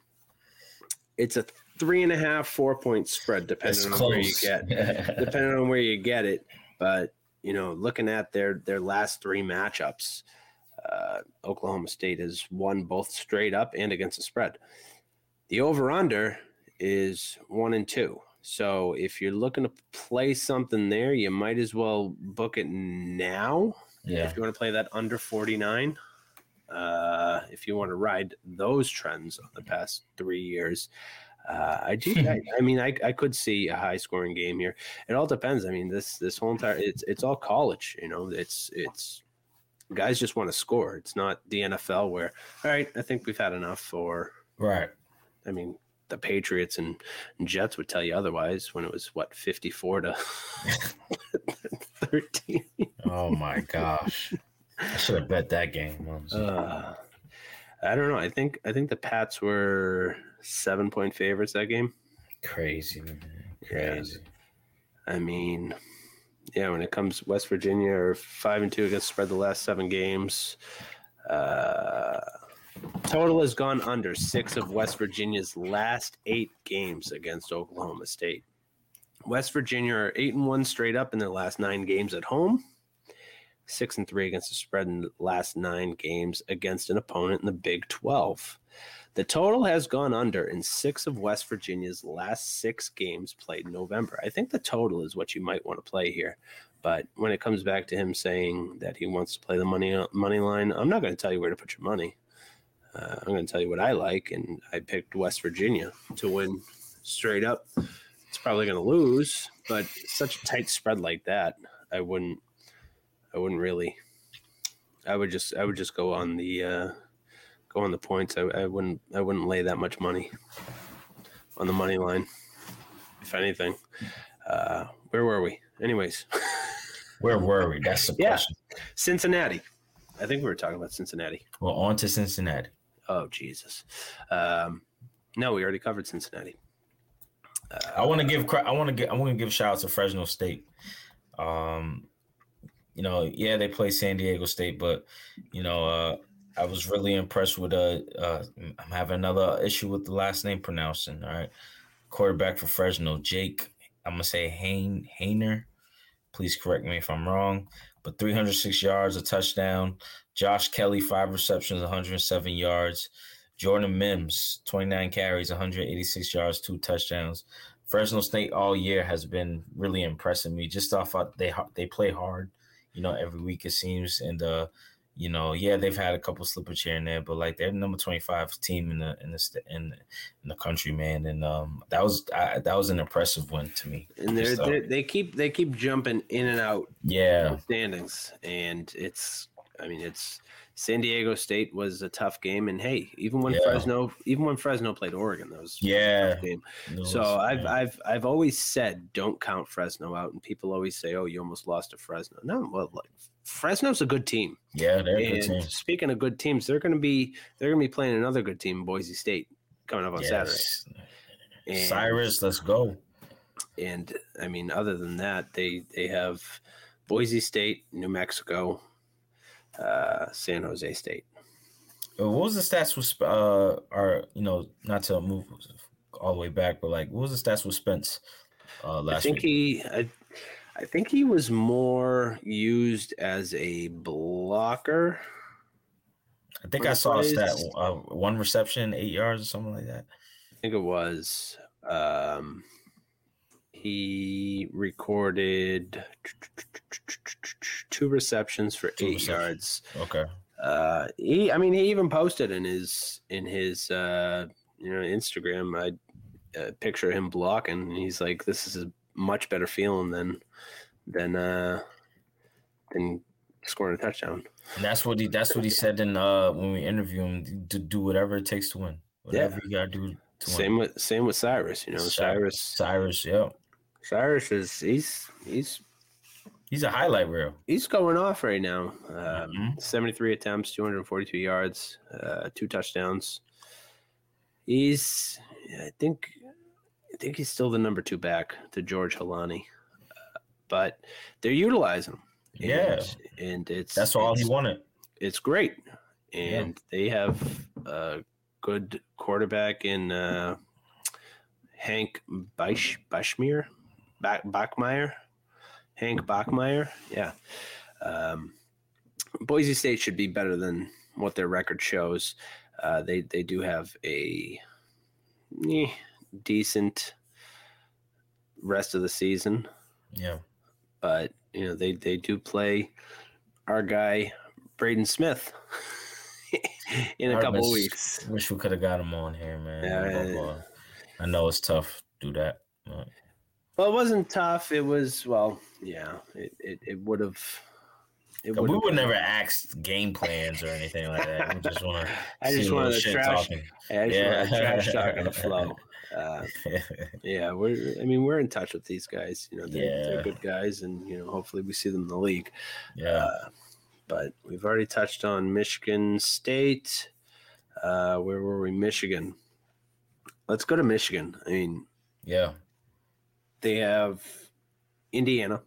It's a three and a half, four point spread, That's depending on where you get depending on where you get it. But you know, looking at their their last three matchups, uh, Oklahoma State has won both straight up and against the spread. The over under is one and two. So if you're looking to play something there, you might as well book it now. yeah. If you want to play that under 49, uh, if you want to ride those trends of the past three years, uh, I do. I, I mean, I, I could see a high scoring game here. It all depends. I mean, this this whole entire it's it's all college. You know, it's it's guys just want to score. It's not the NFL where all right, I think we've had enough. Or Right. I mean, the Patriots and Jets would tell you otherwise when it was what fifty four to thirteen. Oh my gosh. I should have bet that game. Uh, I don't know. I think I think the Pats were seven point favorites that game. Crazy, man. Yeah. Crazy. I mean, yeah, when it comes West Virginia are five and two against spread the last seven games. Uh, total has gone under six of West Virginia's last eight games against Oklahoma State. West Virginia are eight and one straight up in their last nine games at home. Six and three against the spread in the last nine games against an opponent in the Big 12. The total has gone under in six of West Virginia's last six games played in November. I think the total is what you might want to play here. But when it comes back to him saying that he wants to play the money money line, I'm not going to tell you where to put your money. Uh, I'm going to tell you what I like, and I picked West Virginia to win straight up. It's probably going to lose, but such a tight spread like that, I wouldn't. I wouldn't really. I would just. I would just go on the. Uh, go on the points. I, I wouldn't. I wouldn't lay that much money on the money line. If anything, uh, where were we? Anyways, Where were we? That's the Yeah. question. Cincinnati. I think we were talking about Cincinnati. Well, on to Cincinnati. Oh Jesus. Um, no, we already covered Cincinnati. I want to give I want to get I want to give shout out to Fresno State. Um, you know, yeah, they play San Diego State, but you know, uh, I was really impressed with uh, uh I'm having another issue with the last name pronouncing. All right, quarterback for Fresno, Jake. I'm gonna say Hain Hainer. Please correct me if I'm wrong. But 306 yards, a touchdown. Josh Kelly, five receptions, 107 yards. Jordan Mims, 29 carries, 186 yards, two touchdowns. Fresno State all year has been really impressing me. Just off of, they they play hard, you know, every week it seems, and uh, you know, yeah, they've had a couple slippage here and there, but like they're the number 25 team in the in the in, in the country, man, and um, that was I, that was an impressive win to me. And they're, Just, uh, they're, they keep they keep jumping in and out yeah, standings, and it's I mean it's San Diego State was a tough game, and hey, even when Yeah. Fresno even when Fresno played Oregon, that was a yeah. tough game. was- So I've. I've I've always said don't count Fresno out, and people always say, "Oh, you almost lost to Fresno." No, well, like, Fresno's a good team. yeah, they're a good team. speaking of good teams, they're going to be they're going to be playing another good team, Boise State, coming up on Saturday. And, Cyrus, let's go. and I mean, other than that, they they have Boise State, New Mexico, uh, San Jose State. What was the stats with uh our you know not to move all the way back, but like what was the stats with Spence uh last? I think week? he, I, I think he was more used as a blocker. I think I saw a stat uh, one reception, eight yards or something like that. I think it was. Um, he recorded two receptions for Two eight receptions. yards. Okay. Uh, he, I mean, he even posted in his in his uh, you know Instagram. I uh, picture him blocking. And he's like, "This is a much better feeling than than uh, than scoring a touchdown." And that's what he that's what he said in uh when we interview him to do whatever it takes to win. Whatever you gotta do to Same win. with same with Cyrus. You know, Cy- Cyrus Cyrus, yeah. Cyrus is he's he's He's a highlight reel. he's going off right now. Um, Mhm. 73 attempts, 242 yards, uh, two touchdowns. He's, I think, I think he's still the number two back to George Holani, uh, but they're utilizing him. And- Yeah. and it's That's all he wanted. it's great, and they have a good quarterback in uh, Hank Beisch, Bashmir, Bach, Bachmeier, Hank Bachmeier. Yeah, um, Boise State should be better than what their record shows. Uh, they they do have a eh, decent rest of the season, Yeah. but you know they they do play our guy Braden Smith in a I couple miss- weeks. Wish we could have got him on here, man. Yeah, uh, I know it's tough to do that. Well, it wasn't tough. It was well, yeah. It it, it would have. It we would never ask game plans or anything like that. We just want to. I just wanted to trash. I just Yeah. trash talk and flow. Uh, yeah, we're. I mean, we're in touch with these guys. You know, they're, Yeah. they're good guys, and you know, hopefully, we see them in the league. yeah. Uh, but we've already touched on Michigan State. Uh, where were we? Michigan. Let's go to Michigan. I mean, Yeah. They have Indiana,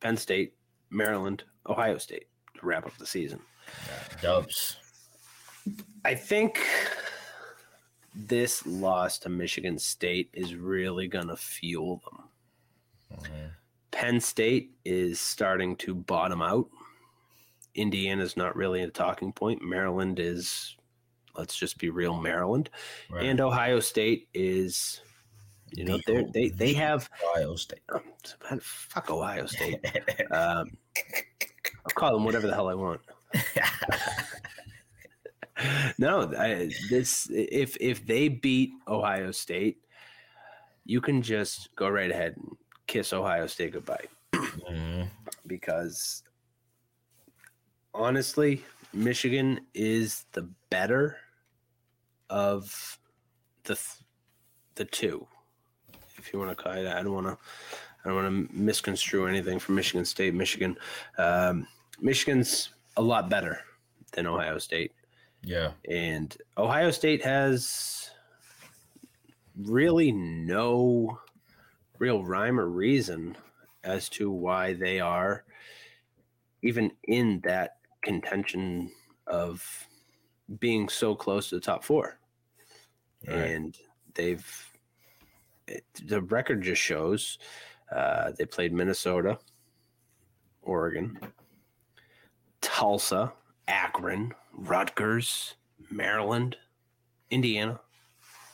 Penn State, Maryland, Ohio State to wrap up the season. Dubs. I think this loss to Michigan State is really going to fuel them. Mhm. Penn State is starting to bottom out. Indiana's not really a talking point. Maryland is, let's just be real, Maryland. Right. And Ohio State is, You know, they they they have Ohio State. man, fuck Ohio State. Um, I'll call them whatever the hell I want. no, I, this if if they beat Ohio State, you can just go right ahead and kiss Ohio State goodbye Mhm. because honestly, Michigan is the better of the th- the two. If you want to call it, that. I don't want to. I don't want to misconstrue anything from Michigan State. Michigan, um, Michigan's a lot better than Ohio State, Yeah. and Ohio State has really no real rhyme or reason as to why they are even in that contention of being so close to the top four. Right. And they've it, the record just shows uh, they played Minnesota, Oregon, Tulsa, Akron, Rutgers, Maryland, Indiana,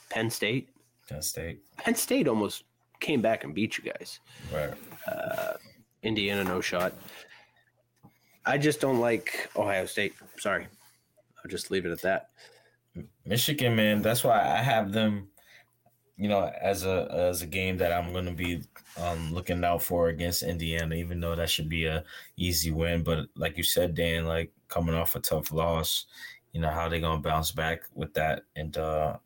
Penn State. Penn State. Penn State almost came back and beat you guys. Right. Uh, Indiana, no shot. I just don't like Ohio State. Sorry. I'll just leave it at that. Michigan, man, that's why I have them, you know, as a as a game that I'm going to be um, looking out for against Indiana, even though that should be a easy win. But like you said, Dan, like coming off a tough loss, you know how they going to bounce back with that, and uh,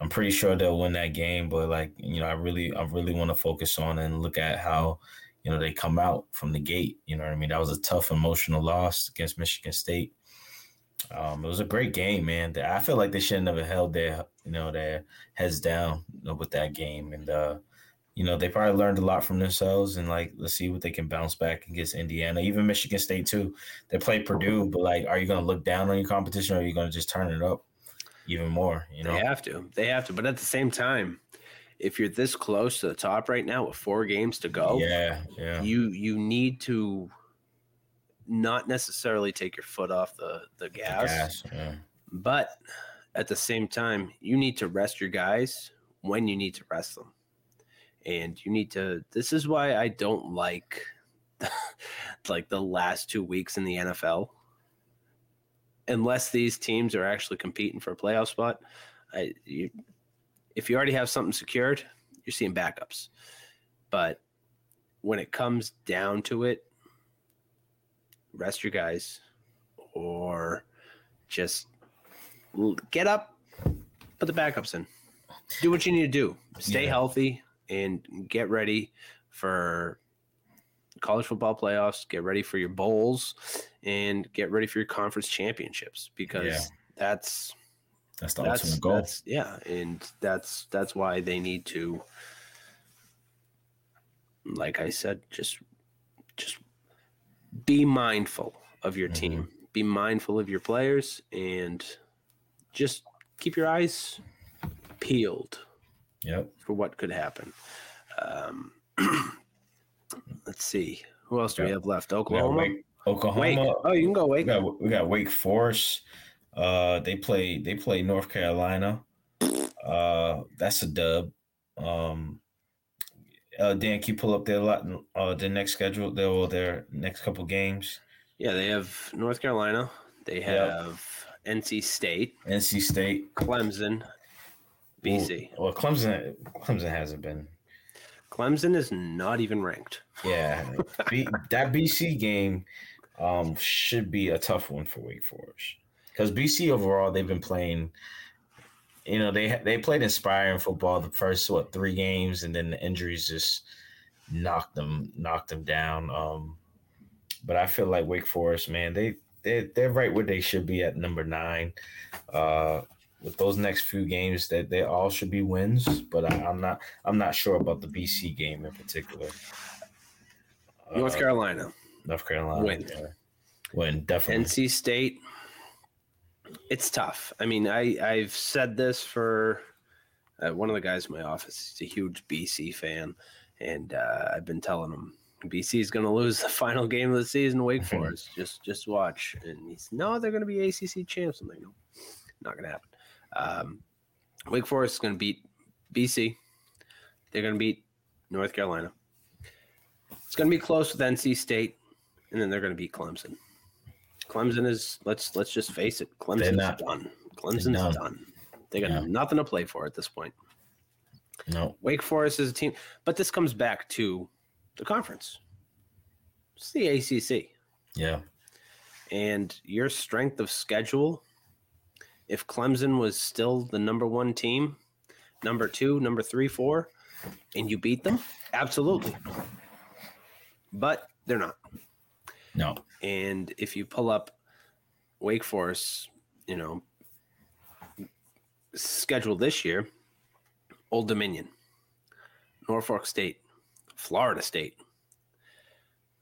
I'm pretty sure they'll win that game. But like you know, I really I really want to focus on and look at how you know they come out from the gate. You know what I mean? That was a tough emotional loss against Michigan State. Um, it was a great game, man. I feel like they should have held their, you know, their heads down with that game, and uh, you know they probably learned a lot from themselves. And like, let's see what they can bounce back against Indiana, even Michigan State too. They play Purdue, but like, are you going to look down on your competition, or are you going to just turn it up even more? You know, They have to. They have to. But at the same time, if you're this close to the top right now with four games to go, yeah, yeah, you you need to not necessarily take your foot off the, the gas, Gas, yeah. but at the same time, you need to rest your guys when you need to rest them. And you need to this is why I don't like like the last two weeks in the NFL. Unless these teams are actually competing for a playoff spot, I, you, if you already have something secured, you're seeing backups. But when it comes down to it, rest your guys or just get up, put the backups in. Do what you need to do. Stay Yeah. healthy and get ready for college football playoffs, get ready for your bowls and get ready for your conference championships because Yeah. that's That's the that's, ultimate goal. that's yeah, and that's that's why they need to like I said, just just be mindful of your team. Be mindful of your players and just keep your eyes peeled Yep. for what could happen. Um, let's see. Who else do we have left? Oklahoma. Wake, Oklahoma. Wake. Oh, you can go We Wake. got we got Wake Forest. Uh, they play they play North Carolina. Uh, that's a dub. Um, uh, Dan, can you pull up their lot uh their next schedule? Their or their next couple games. Yeah, they have North Carolina. They Yep. have NC State, NC State, Clemson, BC. Well, Clemson Clemson hasn't been. Clemson is not even ranked. Yeah, B, that BC game um should be a tough one for Wake Forest because BC overall they've been playing. You know they they played inspiring football the first what three games and then the injuries just knocked them knocked them down. Um, but I feel like Wake Forest, man, they they they're right where they should be at number nine. Uh, with those next few games, that they all should be wins. But I, I'm not I'm not sure about the BC game in particular. North Uh, Carolina, North Carolina. Win. yeah. Win, definitely. NC State. It's tough. I mean, I I've said this for uh, one of the guys in my office. He's a huge BC fan, and uh, I've been telling him BC is going to lose the final game of the season. Wake Forest, just just watch. And he's no, they're going to be ACC champs. I'm like, no, not going to happen. Um, Wake Forest is going to beat BC. They're going to beat North Carolina. It's going to be close with NC State, and then they're going to beat Clemson. Clemson is let's let's just face it. Clemson's not- done. Clemson's done. done. They got Yeah. nothing to play for at this point. No. Wake Forest is a team, but this comes back to the conference. It's the ACC, Yeah. and your strength of schedule. If Clemson was still the number one team, number two, number three, four, and you beat them, absolutely. But they're not. No. And if you pull up Wake Forest, you know, schedule this year, Old Dominion, Norfolk State, Florida State,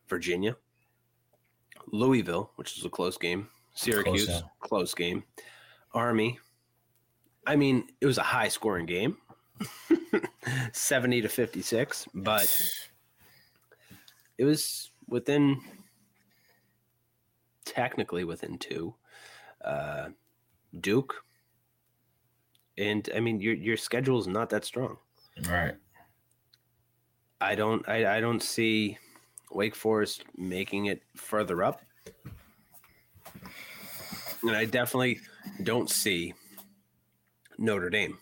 Virginia, Louisville, which is a close game, Syracuse, yeah. close game, Army. I mean, it was a high scoring game, 70 to 56, but it was within technically within two. Uh, Duke, and I mean your your schedule is not that strong. Right. I don't I, I don't see Wake Forest making it further up, and I definitely don't see Notre Dame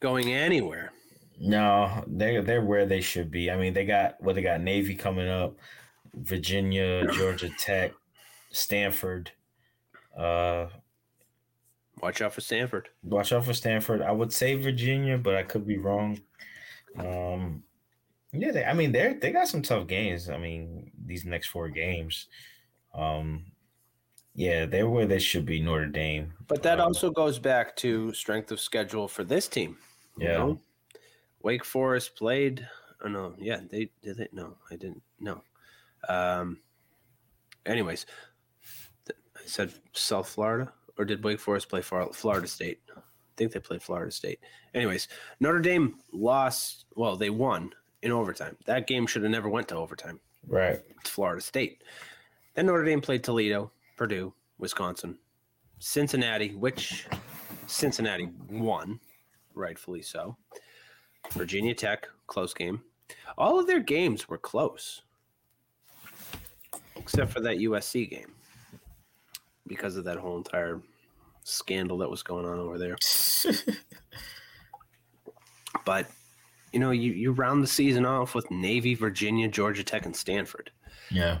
going anywhere. No, they they're where they should be. I mean, they got what they got Navy coming up, Virginia, Georgia Tech, Stanford. Uh Watch out for Stanford. watch out for Stanford. I would say Virginia, but I could be wrong. Um yeah, they, I mean they they got some tough games. I mean, these next four games. Um yeah, they're where they should be, Notre Dame. But that Um, also goes back to strength of schedule for this team. you Yeah. know? Wake Forest played. Oh no, yeah, they did it. No, I didn't. No. Um. Anyways, I said South Florida, or did Wake Forest play Florida State? I think they played Florida State. Anyways, Notre Dame lost. Well, they won in overtime. That game should have never went to overtime. Right. It's Florida State. Then Notre Dame played Toledo, Purdue, Wisconsin, Cincinnati, which Cincinnati won, rightfully so. Virginia Tech, close game. All of their games were close, except for that USC game because of that whole entire scandal that was going on over there. But you know, you, you round the season off with Navy, Virginia, Georgia Tech, and Stanford. yeah.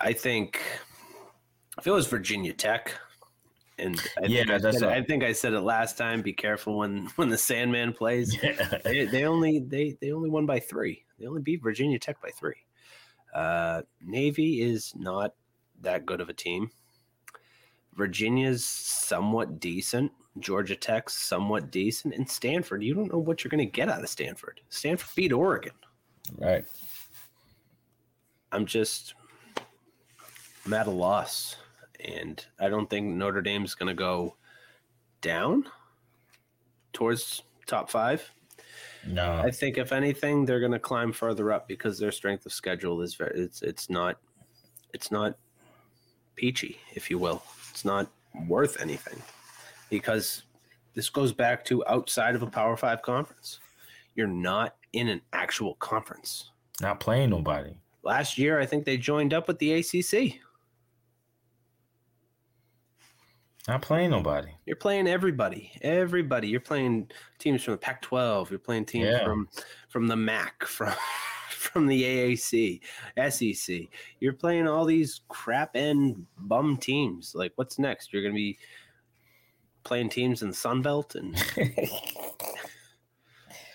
I think if it was Virginia Tech, and I think, Yeah, I, that's said, I think I said it last time. Be careful when when the Sandman plays. Yeah. they, they only they they only won by three. They only beat Virginia Tech by three. Uh, Navy is not that good of a team. Virginia's somewhat decent. Georgia Tech's somewhat decent, and Stanford. You don't know what you're going to get out of Stanford. Stanford beat Oregon. Right. I'm just I'm at a loss, and I don't think Notre Dame's going to go down towards top five. No. I think if anything, they're going to climb further up because their strength of schedule is very it's it's not it's not peachy, if you will. It's not worth anything because this goes back to outside of a Power Five conference. You're not in an actual conference. Not playing nobody. Last year, I think they joined up with the ACC. Not playing nobody. You're playing everybody, everybody. You're playing teams from the Pac-12. You're playing teams Yeah. from from the MAC, from from the AAC, SEC. You're playing all these crap end bum teams. Like, what's next? You're gonna be playing teams in the Sun Belt, and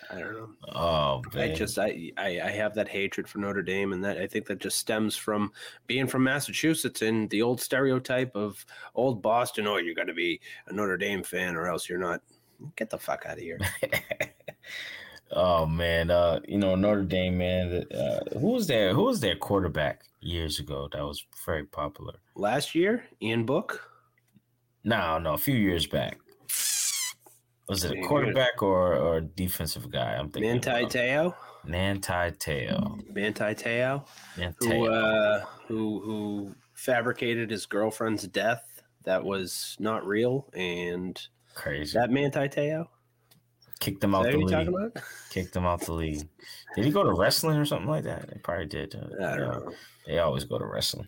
I don't know. oh, I just I, I I have that hatred for Notre Dame, and that I think that just stems from being from Massachusetts and the old stereotype of old Boston. Oh, you got to be a Notre Dame fan, or else you're not. Get the fuck out of here. oh man, uh, you know Notre Dame, man. Uh, who was their Who was their quarterback years ago? That was very popular. Last year, Ian Book. No, no, a few years back. Was it a quarterback or or a defensive guy? I'm thinking. Manti. Teo. Nanti Teo. Manti Te'o, who uh, who who fabricated his girlfriend's death that was not real, and Crazy. that Manti Te'o. Kicked him out the league. Kicked him out the league. Did he go to wrestling or something like that? They probably did. uh, I don't yeah. know. They always go to wrestling.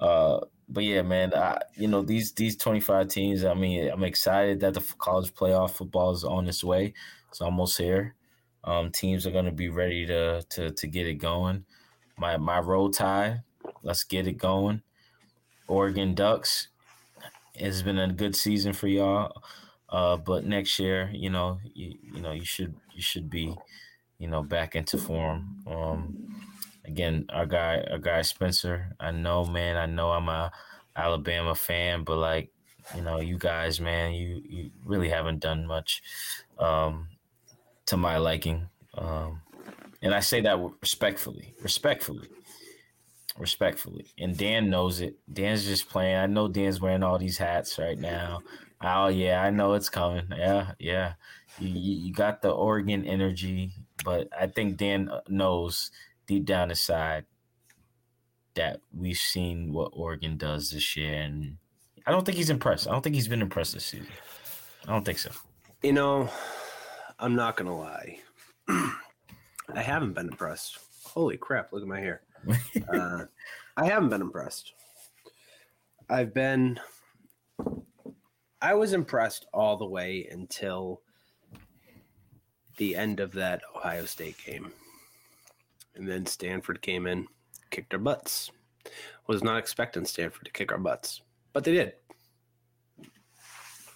Uh, but yeah, man, I, you know these these twenty five teams. I mean, I'm excited that the college playoff football is on its way. It's almost here. Um, teams are going to be ready to to to get it going. My my road tie. Let's get it going. Oregon Ducks. It's been a good season for y'all. Uh, but next year, you know, you, you know, you should you should be, you know, back into form. Um, again, our guy, our guy Spencer. I know, man. I know I'm a Alabama fan, but like, you know, you guys, man, you you really haven't done much um, to my liking. Um, and I say that respectfully, respectfully, respectfully. And Dan knows it. Dan's just playing. I know Dan's wearing all these hats right now. Oh yeah, I know it's coming. Yeah, yeah. You, you, got the Oregon energy, but I think Dan uh, knows deep down inside that we've seen what Oregon does this year, and I don't think he's impressed. I don't think he's been impressed this season. I don't think so. You know, I'm not gonna lie. I haven't been impressed. Holy crap! Look at my hair. Uh, I haven't been impressed. I've been. I was impressed all the way until the end of that Ohio State game, and then Stanford came in, kicked our butts. Was not expecting Stanford to kick our butts, but they did.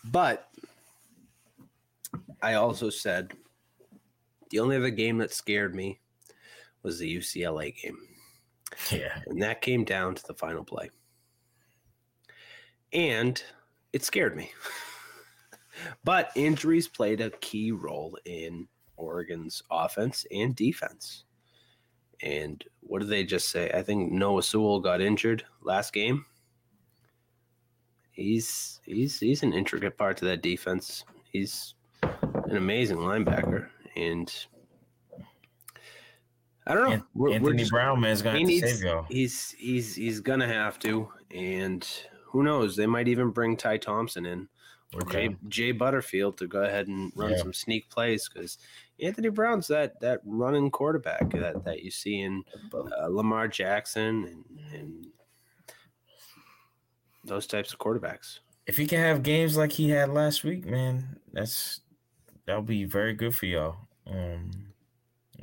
But I also said the only other game that scared me was the UCLA game. Yeah, And that came down to the final play. And it scared me. but injuries played a key role in Oregon's offense and defense. And what did they just say? I think Noah Sewell got injured last game. He's he's he's an intricate part to that defense. He's an amazing linebacker, and I don't know. An- We're- we're Anthony just- Brown gonna he have to needs, save y'all. he's he's he's gonna have to, and who knows? They might even bring Ty Thompson in or Okay. Jay, Jay Butterfield to go ahead and run Yeah. some sneak plays because Anthony Brown's that that running quarterback that that you see in uh, Lamar Jackson and and those types of quarterbacks. If he can have games like he had last week, man, that's that'll be very good for y'all. Um,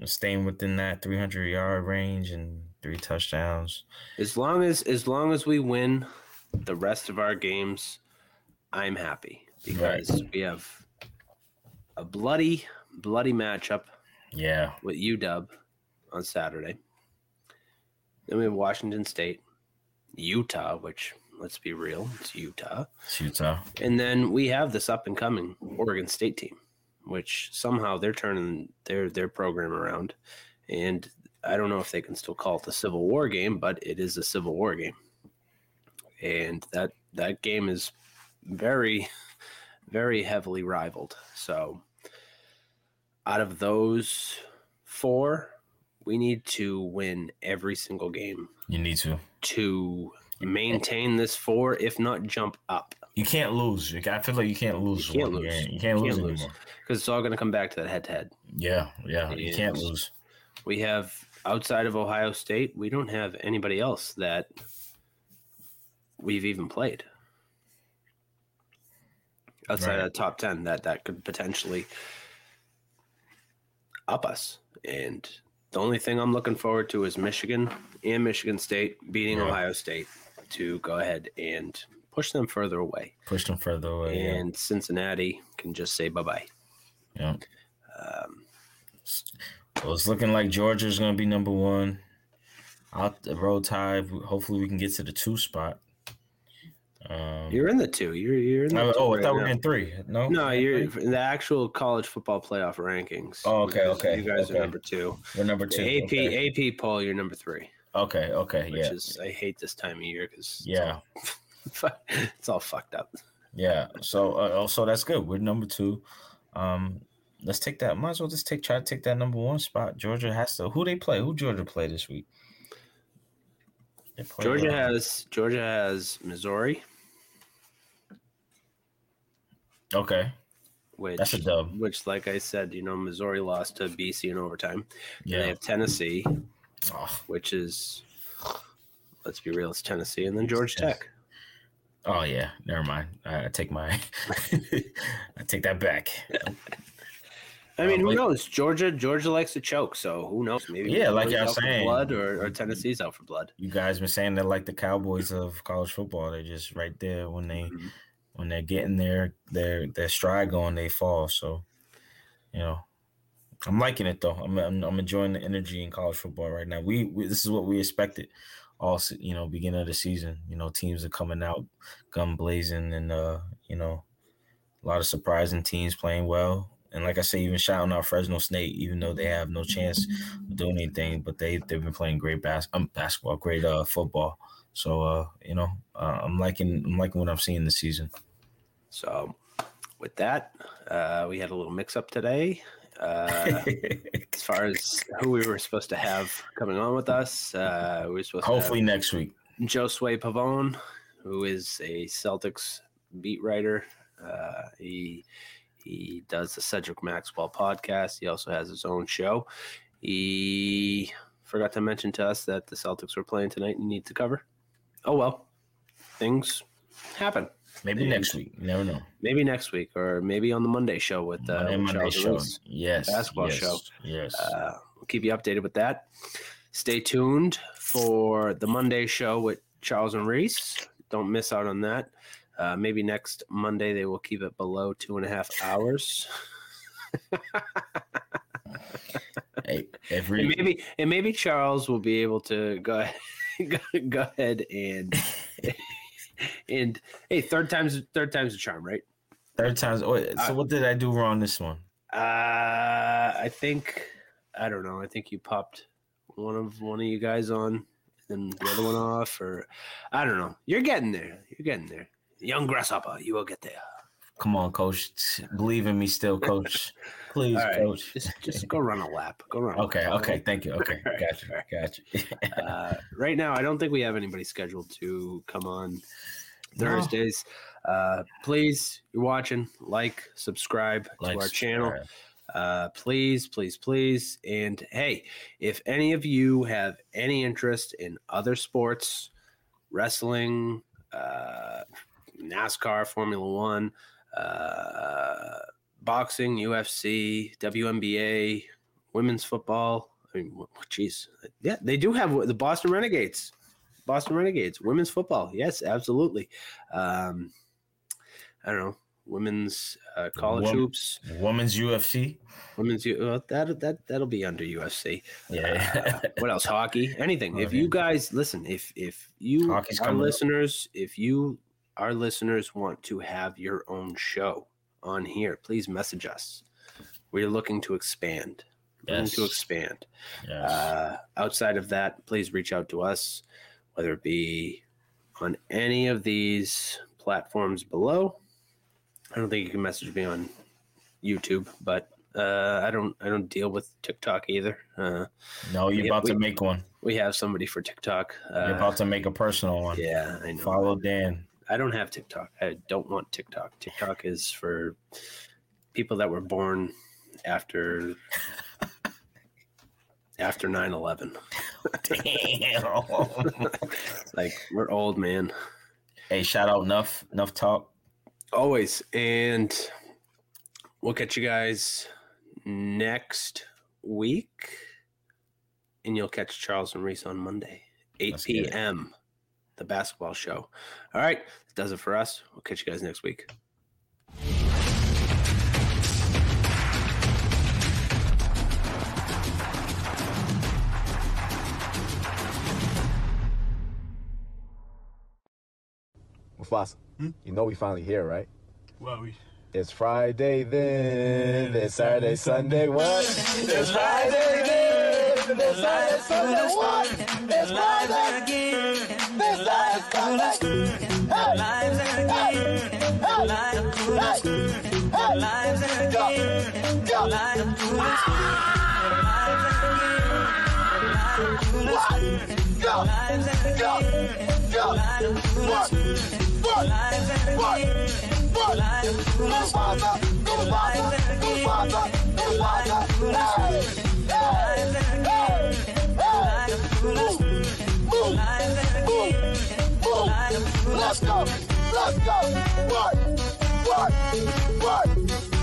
staying within that 300 yard range and three touchdowns. As long as as long as we win the rest of our games, I'm happy because we have a bloody bloody matchup Yeah, with UW on Saturday. Then we have Washington State, Utah, which let's be real, it's Utah. it's Utah. And then we have this up and coming Oregon State team, which somehow they're turning their their program around. And I don't know if they can still call it the Civil War game, but it is a Civil War game. And that that game is very very heavily rivaled. So out of those four, we need to win every single game You need to. to maintain this four, if not jump up. You can't lose. I feel like you can't lose. You can't lose. game. You can't You lose lose. because it's all going to come back to that head to head. Yeah, yeah. You can't lose. We have outside of Ohio State, we don't have anybody else that we've even played outside Right. of the top ten that that could potentially up us. And the only thing I'm looking forward to is Michigan and Michigan State beating Yeah. Ohio State to go ahead and push them further away. Push them further away. yeah. and Cincinnati can just say bye bye. Yeah. Um, Well, it's looking like Georgia's going to be number one. Out the road tie. Hopefully, we can get to the two spot. Um, you're in the two. You're you're in the oh, two oh, I right thought we were in three. No, No, you're in the actual college football playoff rankings. Oh, okay, guys- okay, You guys okay. are number two. we're number The two. AP okay. AP poll, you're number three. Okay, okay, Which yeah, is I hate this time of year because yeah, it's all fucked up. yeah. So, uh, oh, so that's good. We're number two. Um, let's take that. Might as well just take try to take that number one spot. Georgia has to. Who they play? Who Georgia play this week? Georgia uh, has Georgia has Missouri, Okay. which That's a dub. which, like I said, you know, Missouri lost to BC in overtime. And they have Tennessee, Oh, which is, let's be real, it's Tennessee, and then Georgia Tech. oh, yeah. Never mind. I, take my I take that back. I mean, Uh, who but- knows? Georgia, Georgia likes to choke, so who knows? Maybe Yeah, like Missouri's I was out for saying. blood or, or Tennessee's out for blood. You guys been saying they're like the Cowboys of college football. They're just right there when they Mhm. When they're getting their their their stride going, they fall. So, you know, I'm liking it though. I'm I'm, I'm enjoying the energy in college football right now. We, we this is what we expected. All you know, beginning of the season. You know, teams are coming out, gun blazing, and uh, you know, a lot of surprising teams playing well. And like I say, even shouting out Fresno State, even though they have no chance of doing anything, but they they've been playing great bas- um, basketball, great uh football. So uh, you know, uh, I'm liking I'm liking what I'm seeing this season. So, with that, uh, we had a little mix up today. Uh, as far as who we were supposed to have coming on with us, uh, we were supposed Hopefully next week. Josue Pavone, who is a Celtics beat writer. Uh, he he does the Cedric Maxwell podcast. He also has his own show. He forgot to mention to us that the Celtics were playing tonight and need to cover. Oh well, things happen. Maybe And- next week. You never know. Maybe next week, or maybe on the Monday show with uh, Monday, Monday Charles show. Yes. basketball yes, show. Yes. Uh, we'll keep you updated with that. Stay tuned for the Monday show with Charles and Reese. Don't miss out on that. Uh, maybe next Monday they will keep it below two and a half hours. hey, And every maybe and maybe Charles will be able to go ahead, go, go ahead and and hey, third time's third time's a charm, right? third times. oh, So Uh, what did I do wrong this one? Uh, I think I don't know. I think you popped one of one of you guys on, and the other one off, or I don't know. You're getting there. You're getting there. Young grasshopper, you will get there. Come on, coach. Believe in me still, coach. Please, right, coach. just just go run a lap. Go run. a Okay, lap. okay. Thank you. Okay, Gotcha. got you. all right. Got you. Uh, right now, I don't think we have anybody scheduled to come on No. Thursdays. Uh, please, you're watching, like, subscribe Like, to our channel. subscribe. uh, please, please, please. And hey, if any of you have any interest in other sports, wrestling, uh, NASCAR, Formula One, uh, boxing, UFC, WNBA, women's football, I mean, jeez, yeah, they do have the Boston Renegades. Boston Renegades, women's football. Yes, absolutely. Um, I don't know, women's uh, college Wom- hoops. Women's UFC. Women's well, that that that'll be under UFC. Yeah. Uh, what else? Hockey, anything. If Okay. you guys listen, if if you Hockey's our coming up. listeners, if you our listeners want to have your own show on here, please message us. We're looking to expand. Looking to expand. yes. Uh, outside of that, please reach out to us, whether it be on any of these platforms below. I don't think you can message me on YouTube, but uh, I don't. I don't deal with TikTok either. Uh, no, you're about to make one. we have somebody for TikTok. You're Uh, about to make a personal one. yeah, I know. Follow Dan. I don't have TikTok. I don't want TikTok. TikTok is for people that were born after after 9-11. Damn. Like we're old, man. hey, shout out Nuff. Nuff Talk. Always. And we'll catch you guys next week. And you'll catch Charles and Reese on Monday, 8 Let's p.m. The basketball show. All right. That does it for us. We'll catch you guys next week. Mufasa, you know we finally here, right? Well, we It's Friday then. It's Saturday, Sunday, what? It's Friday then. It's Saturday, Sunday, what? It's Friday again. It's Move. Let's go, let's go. What? What? What?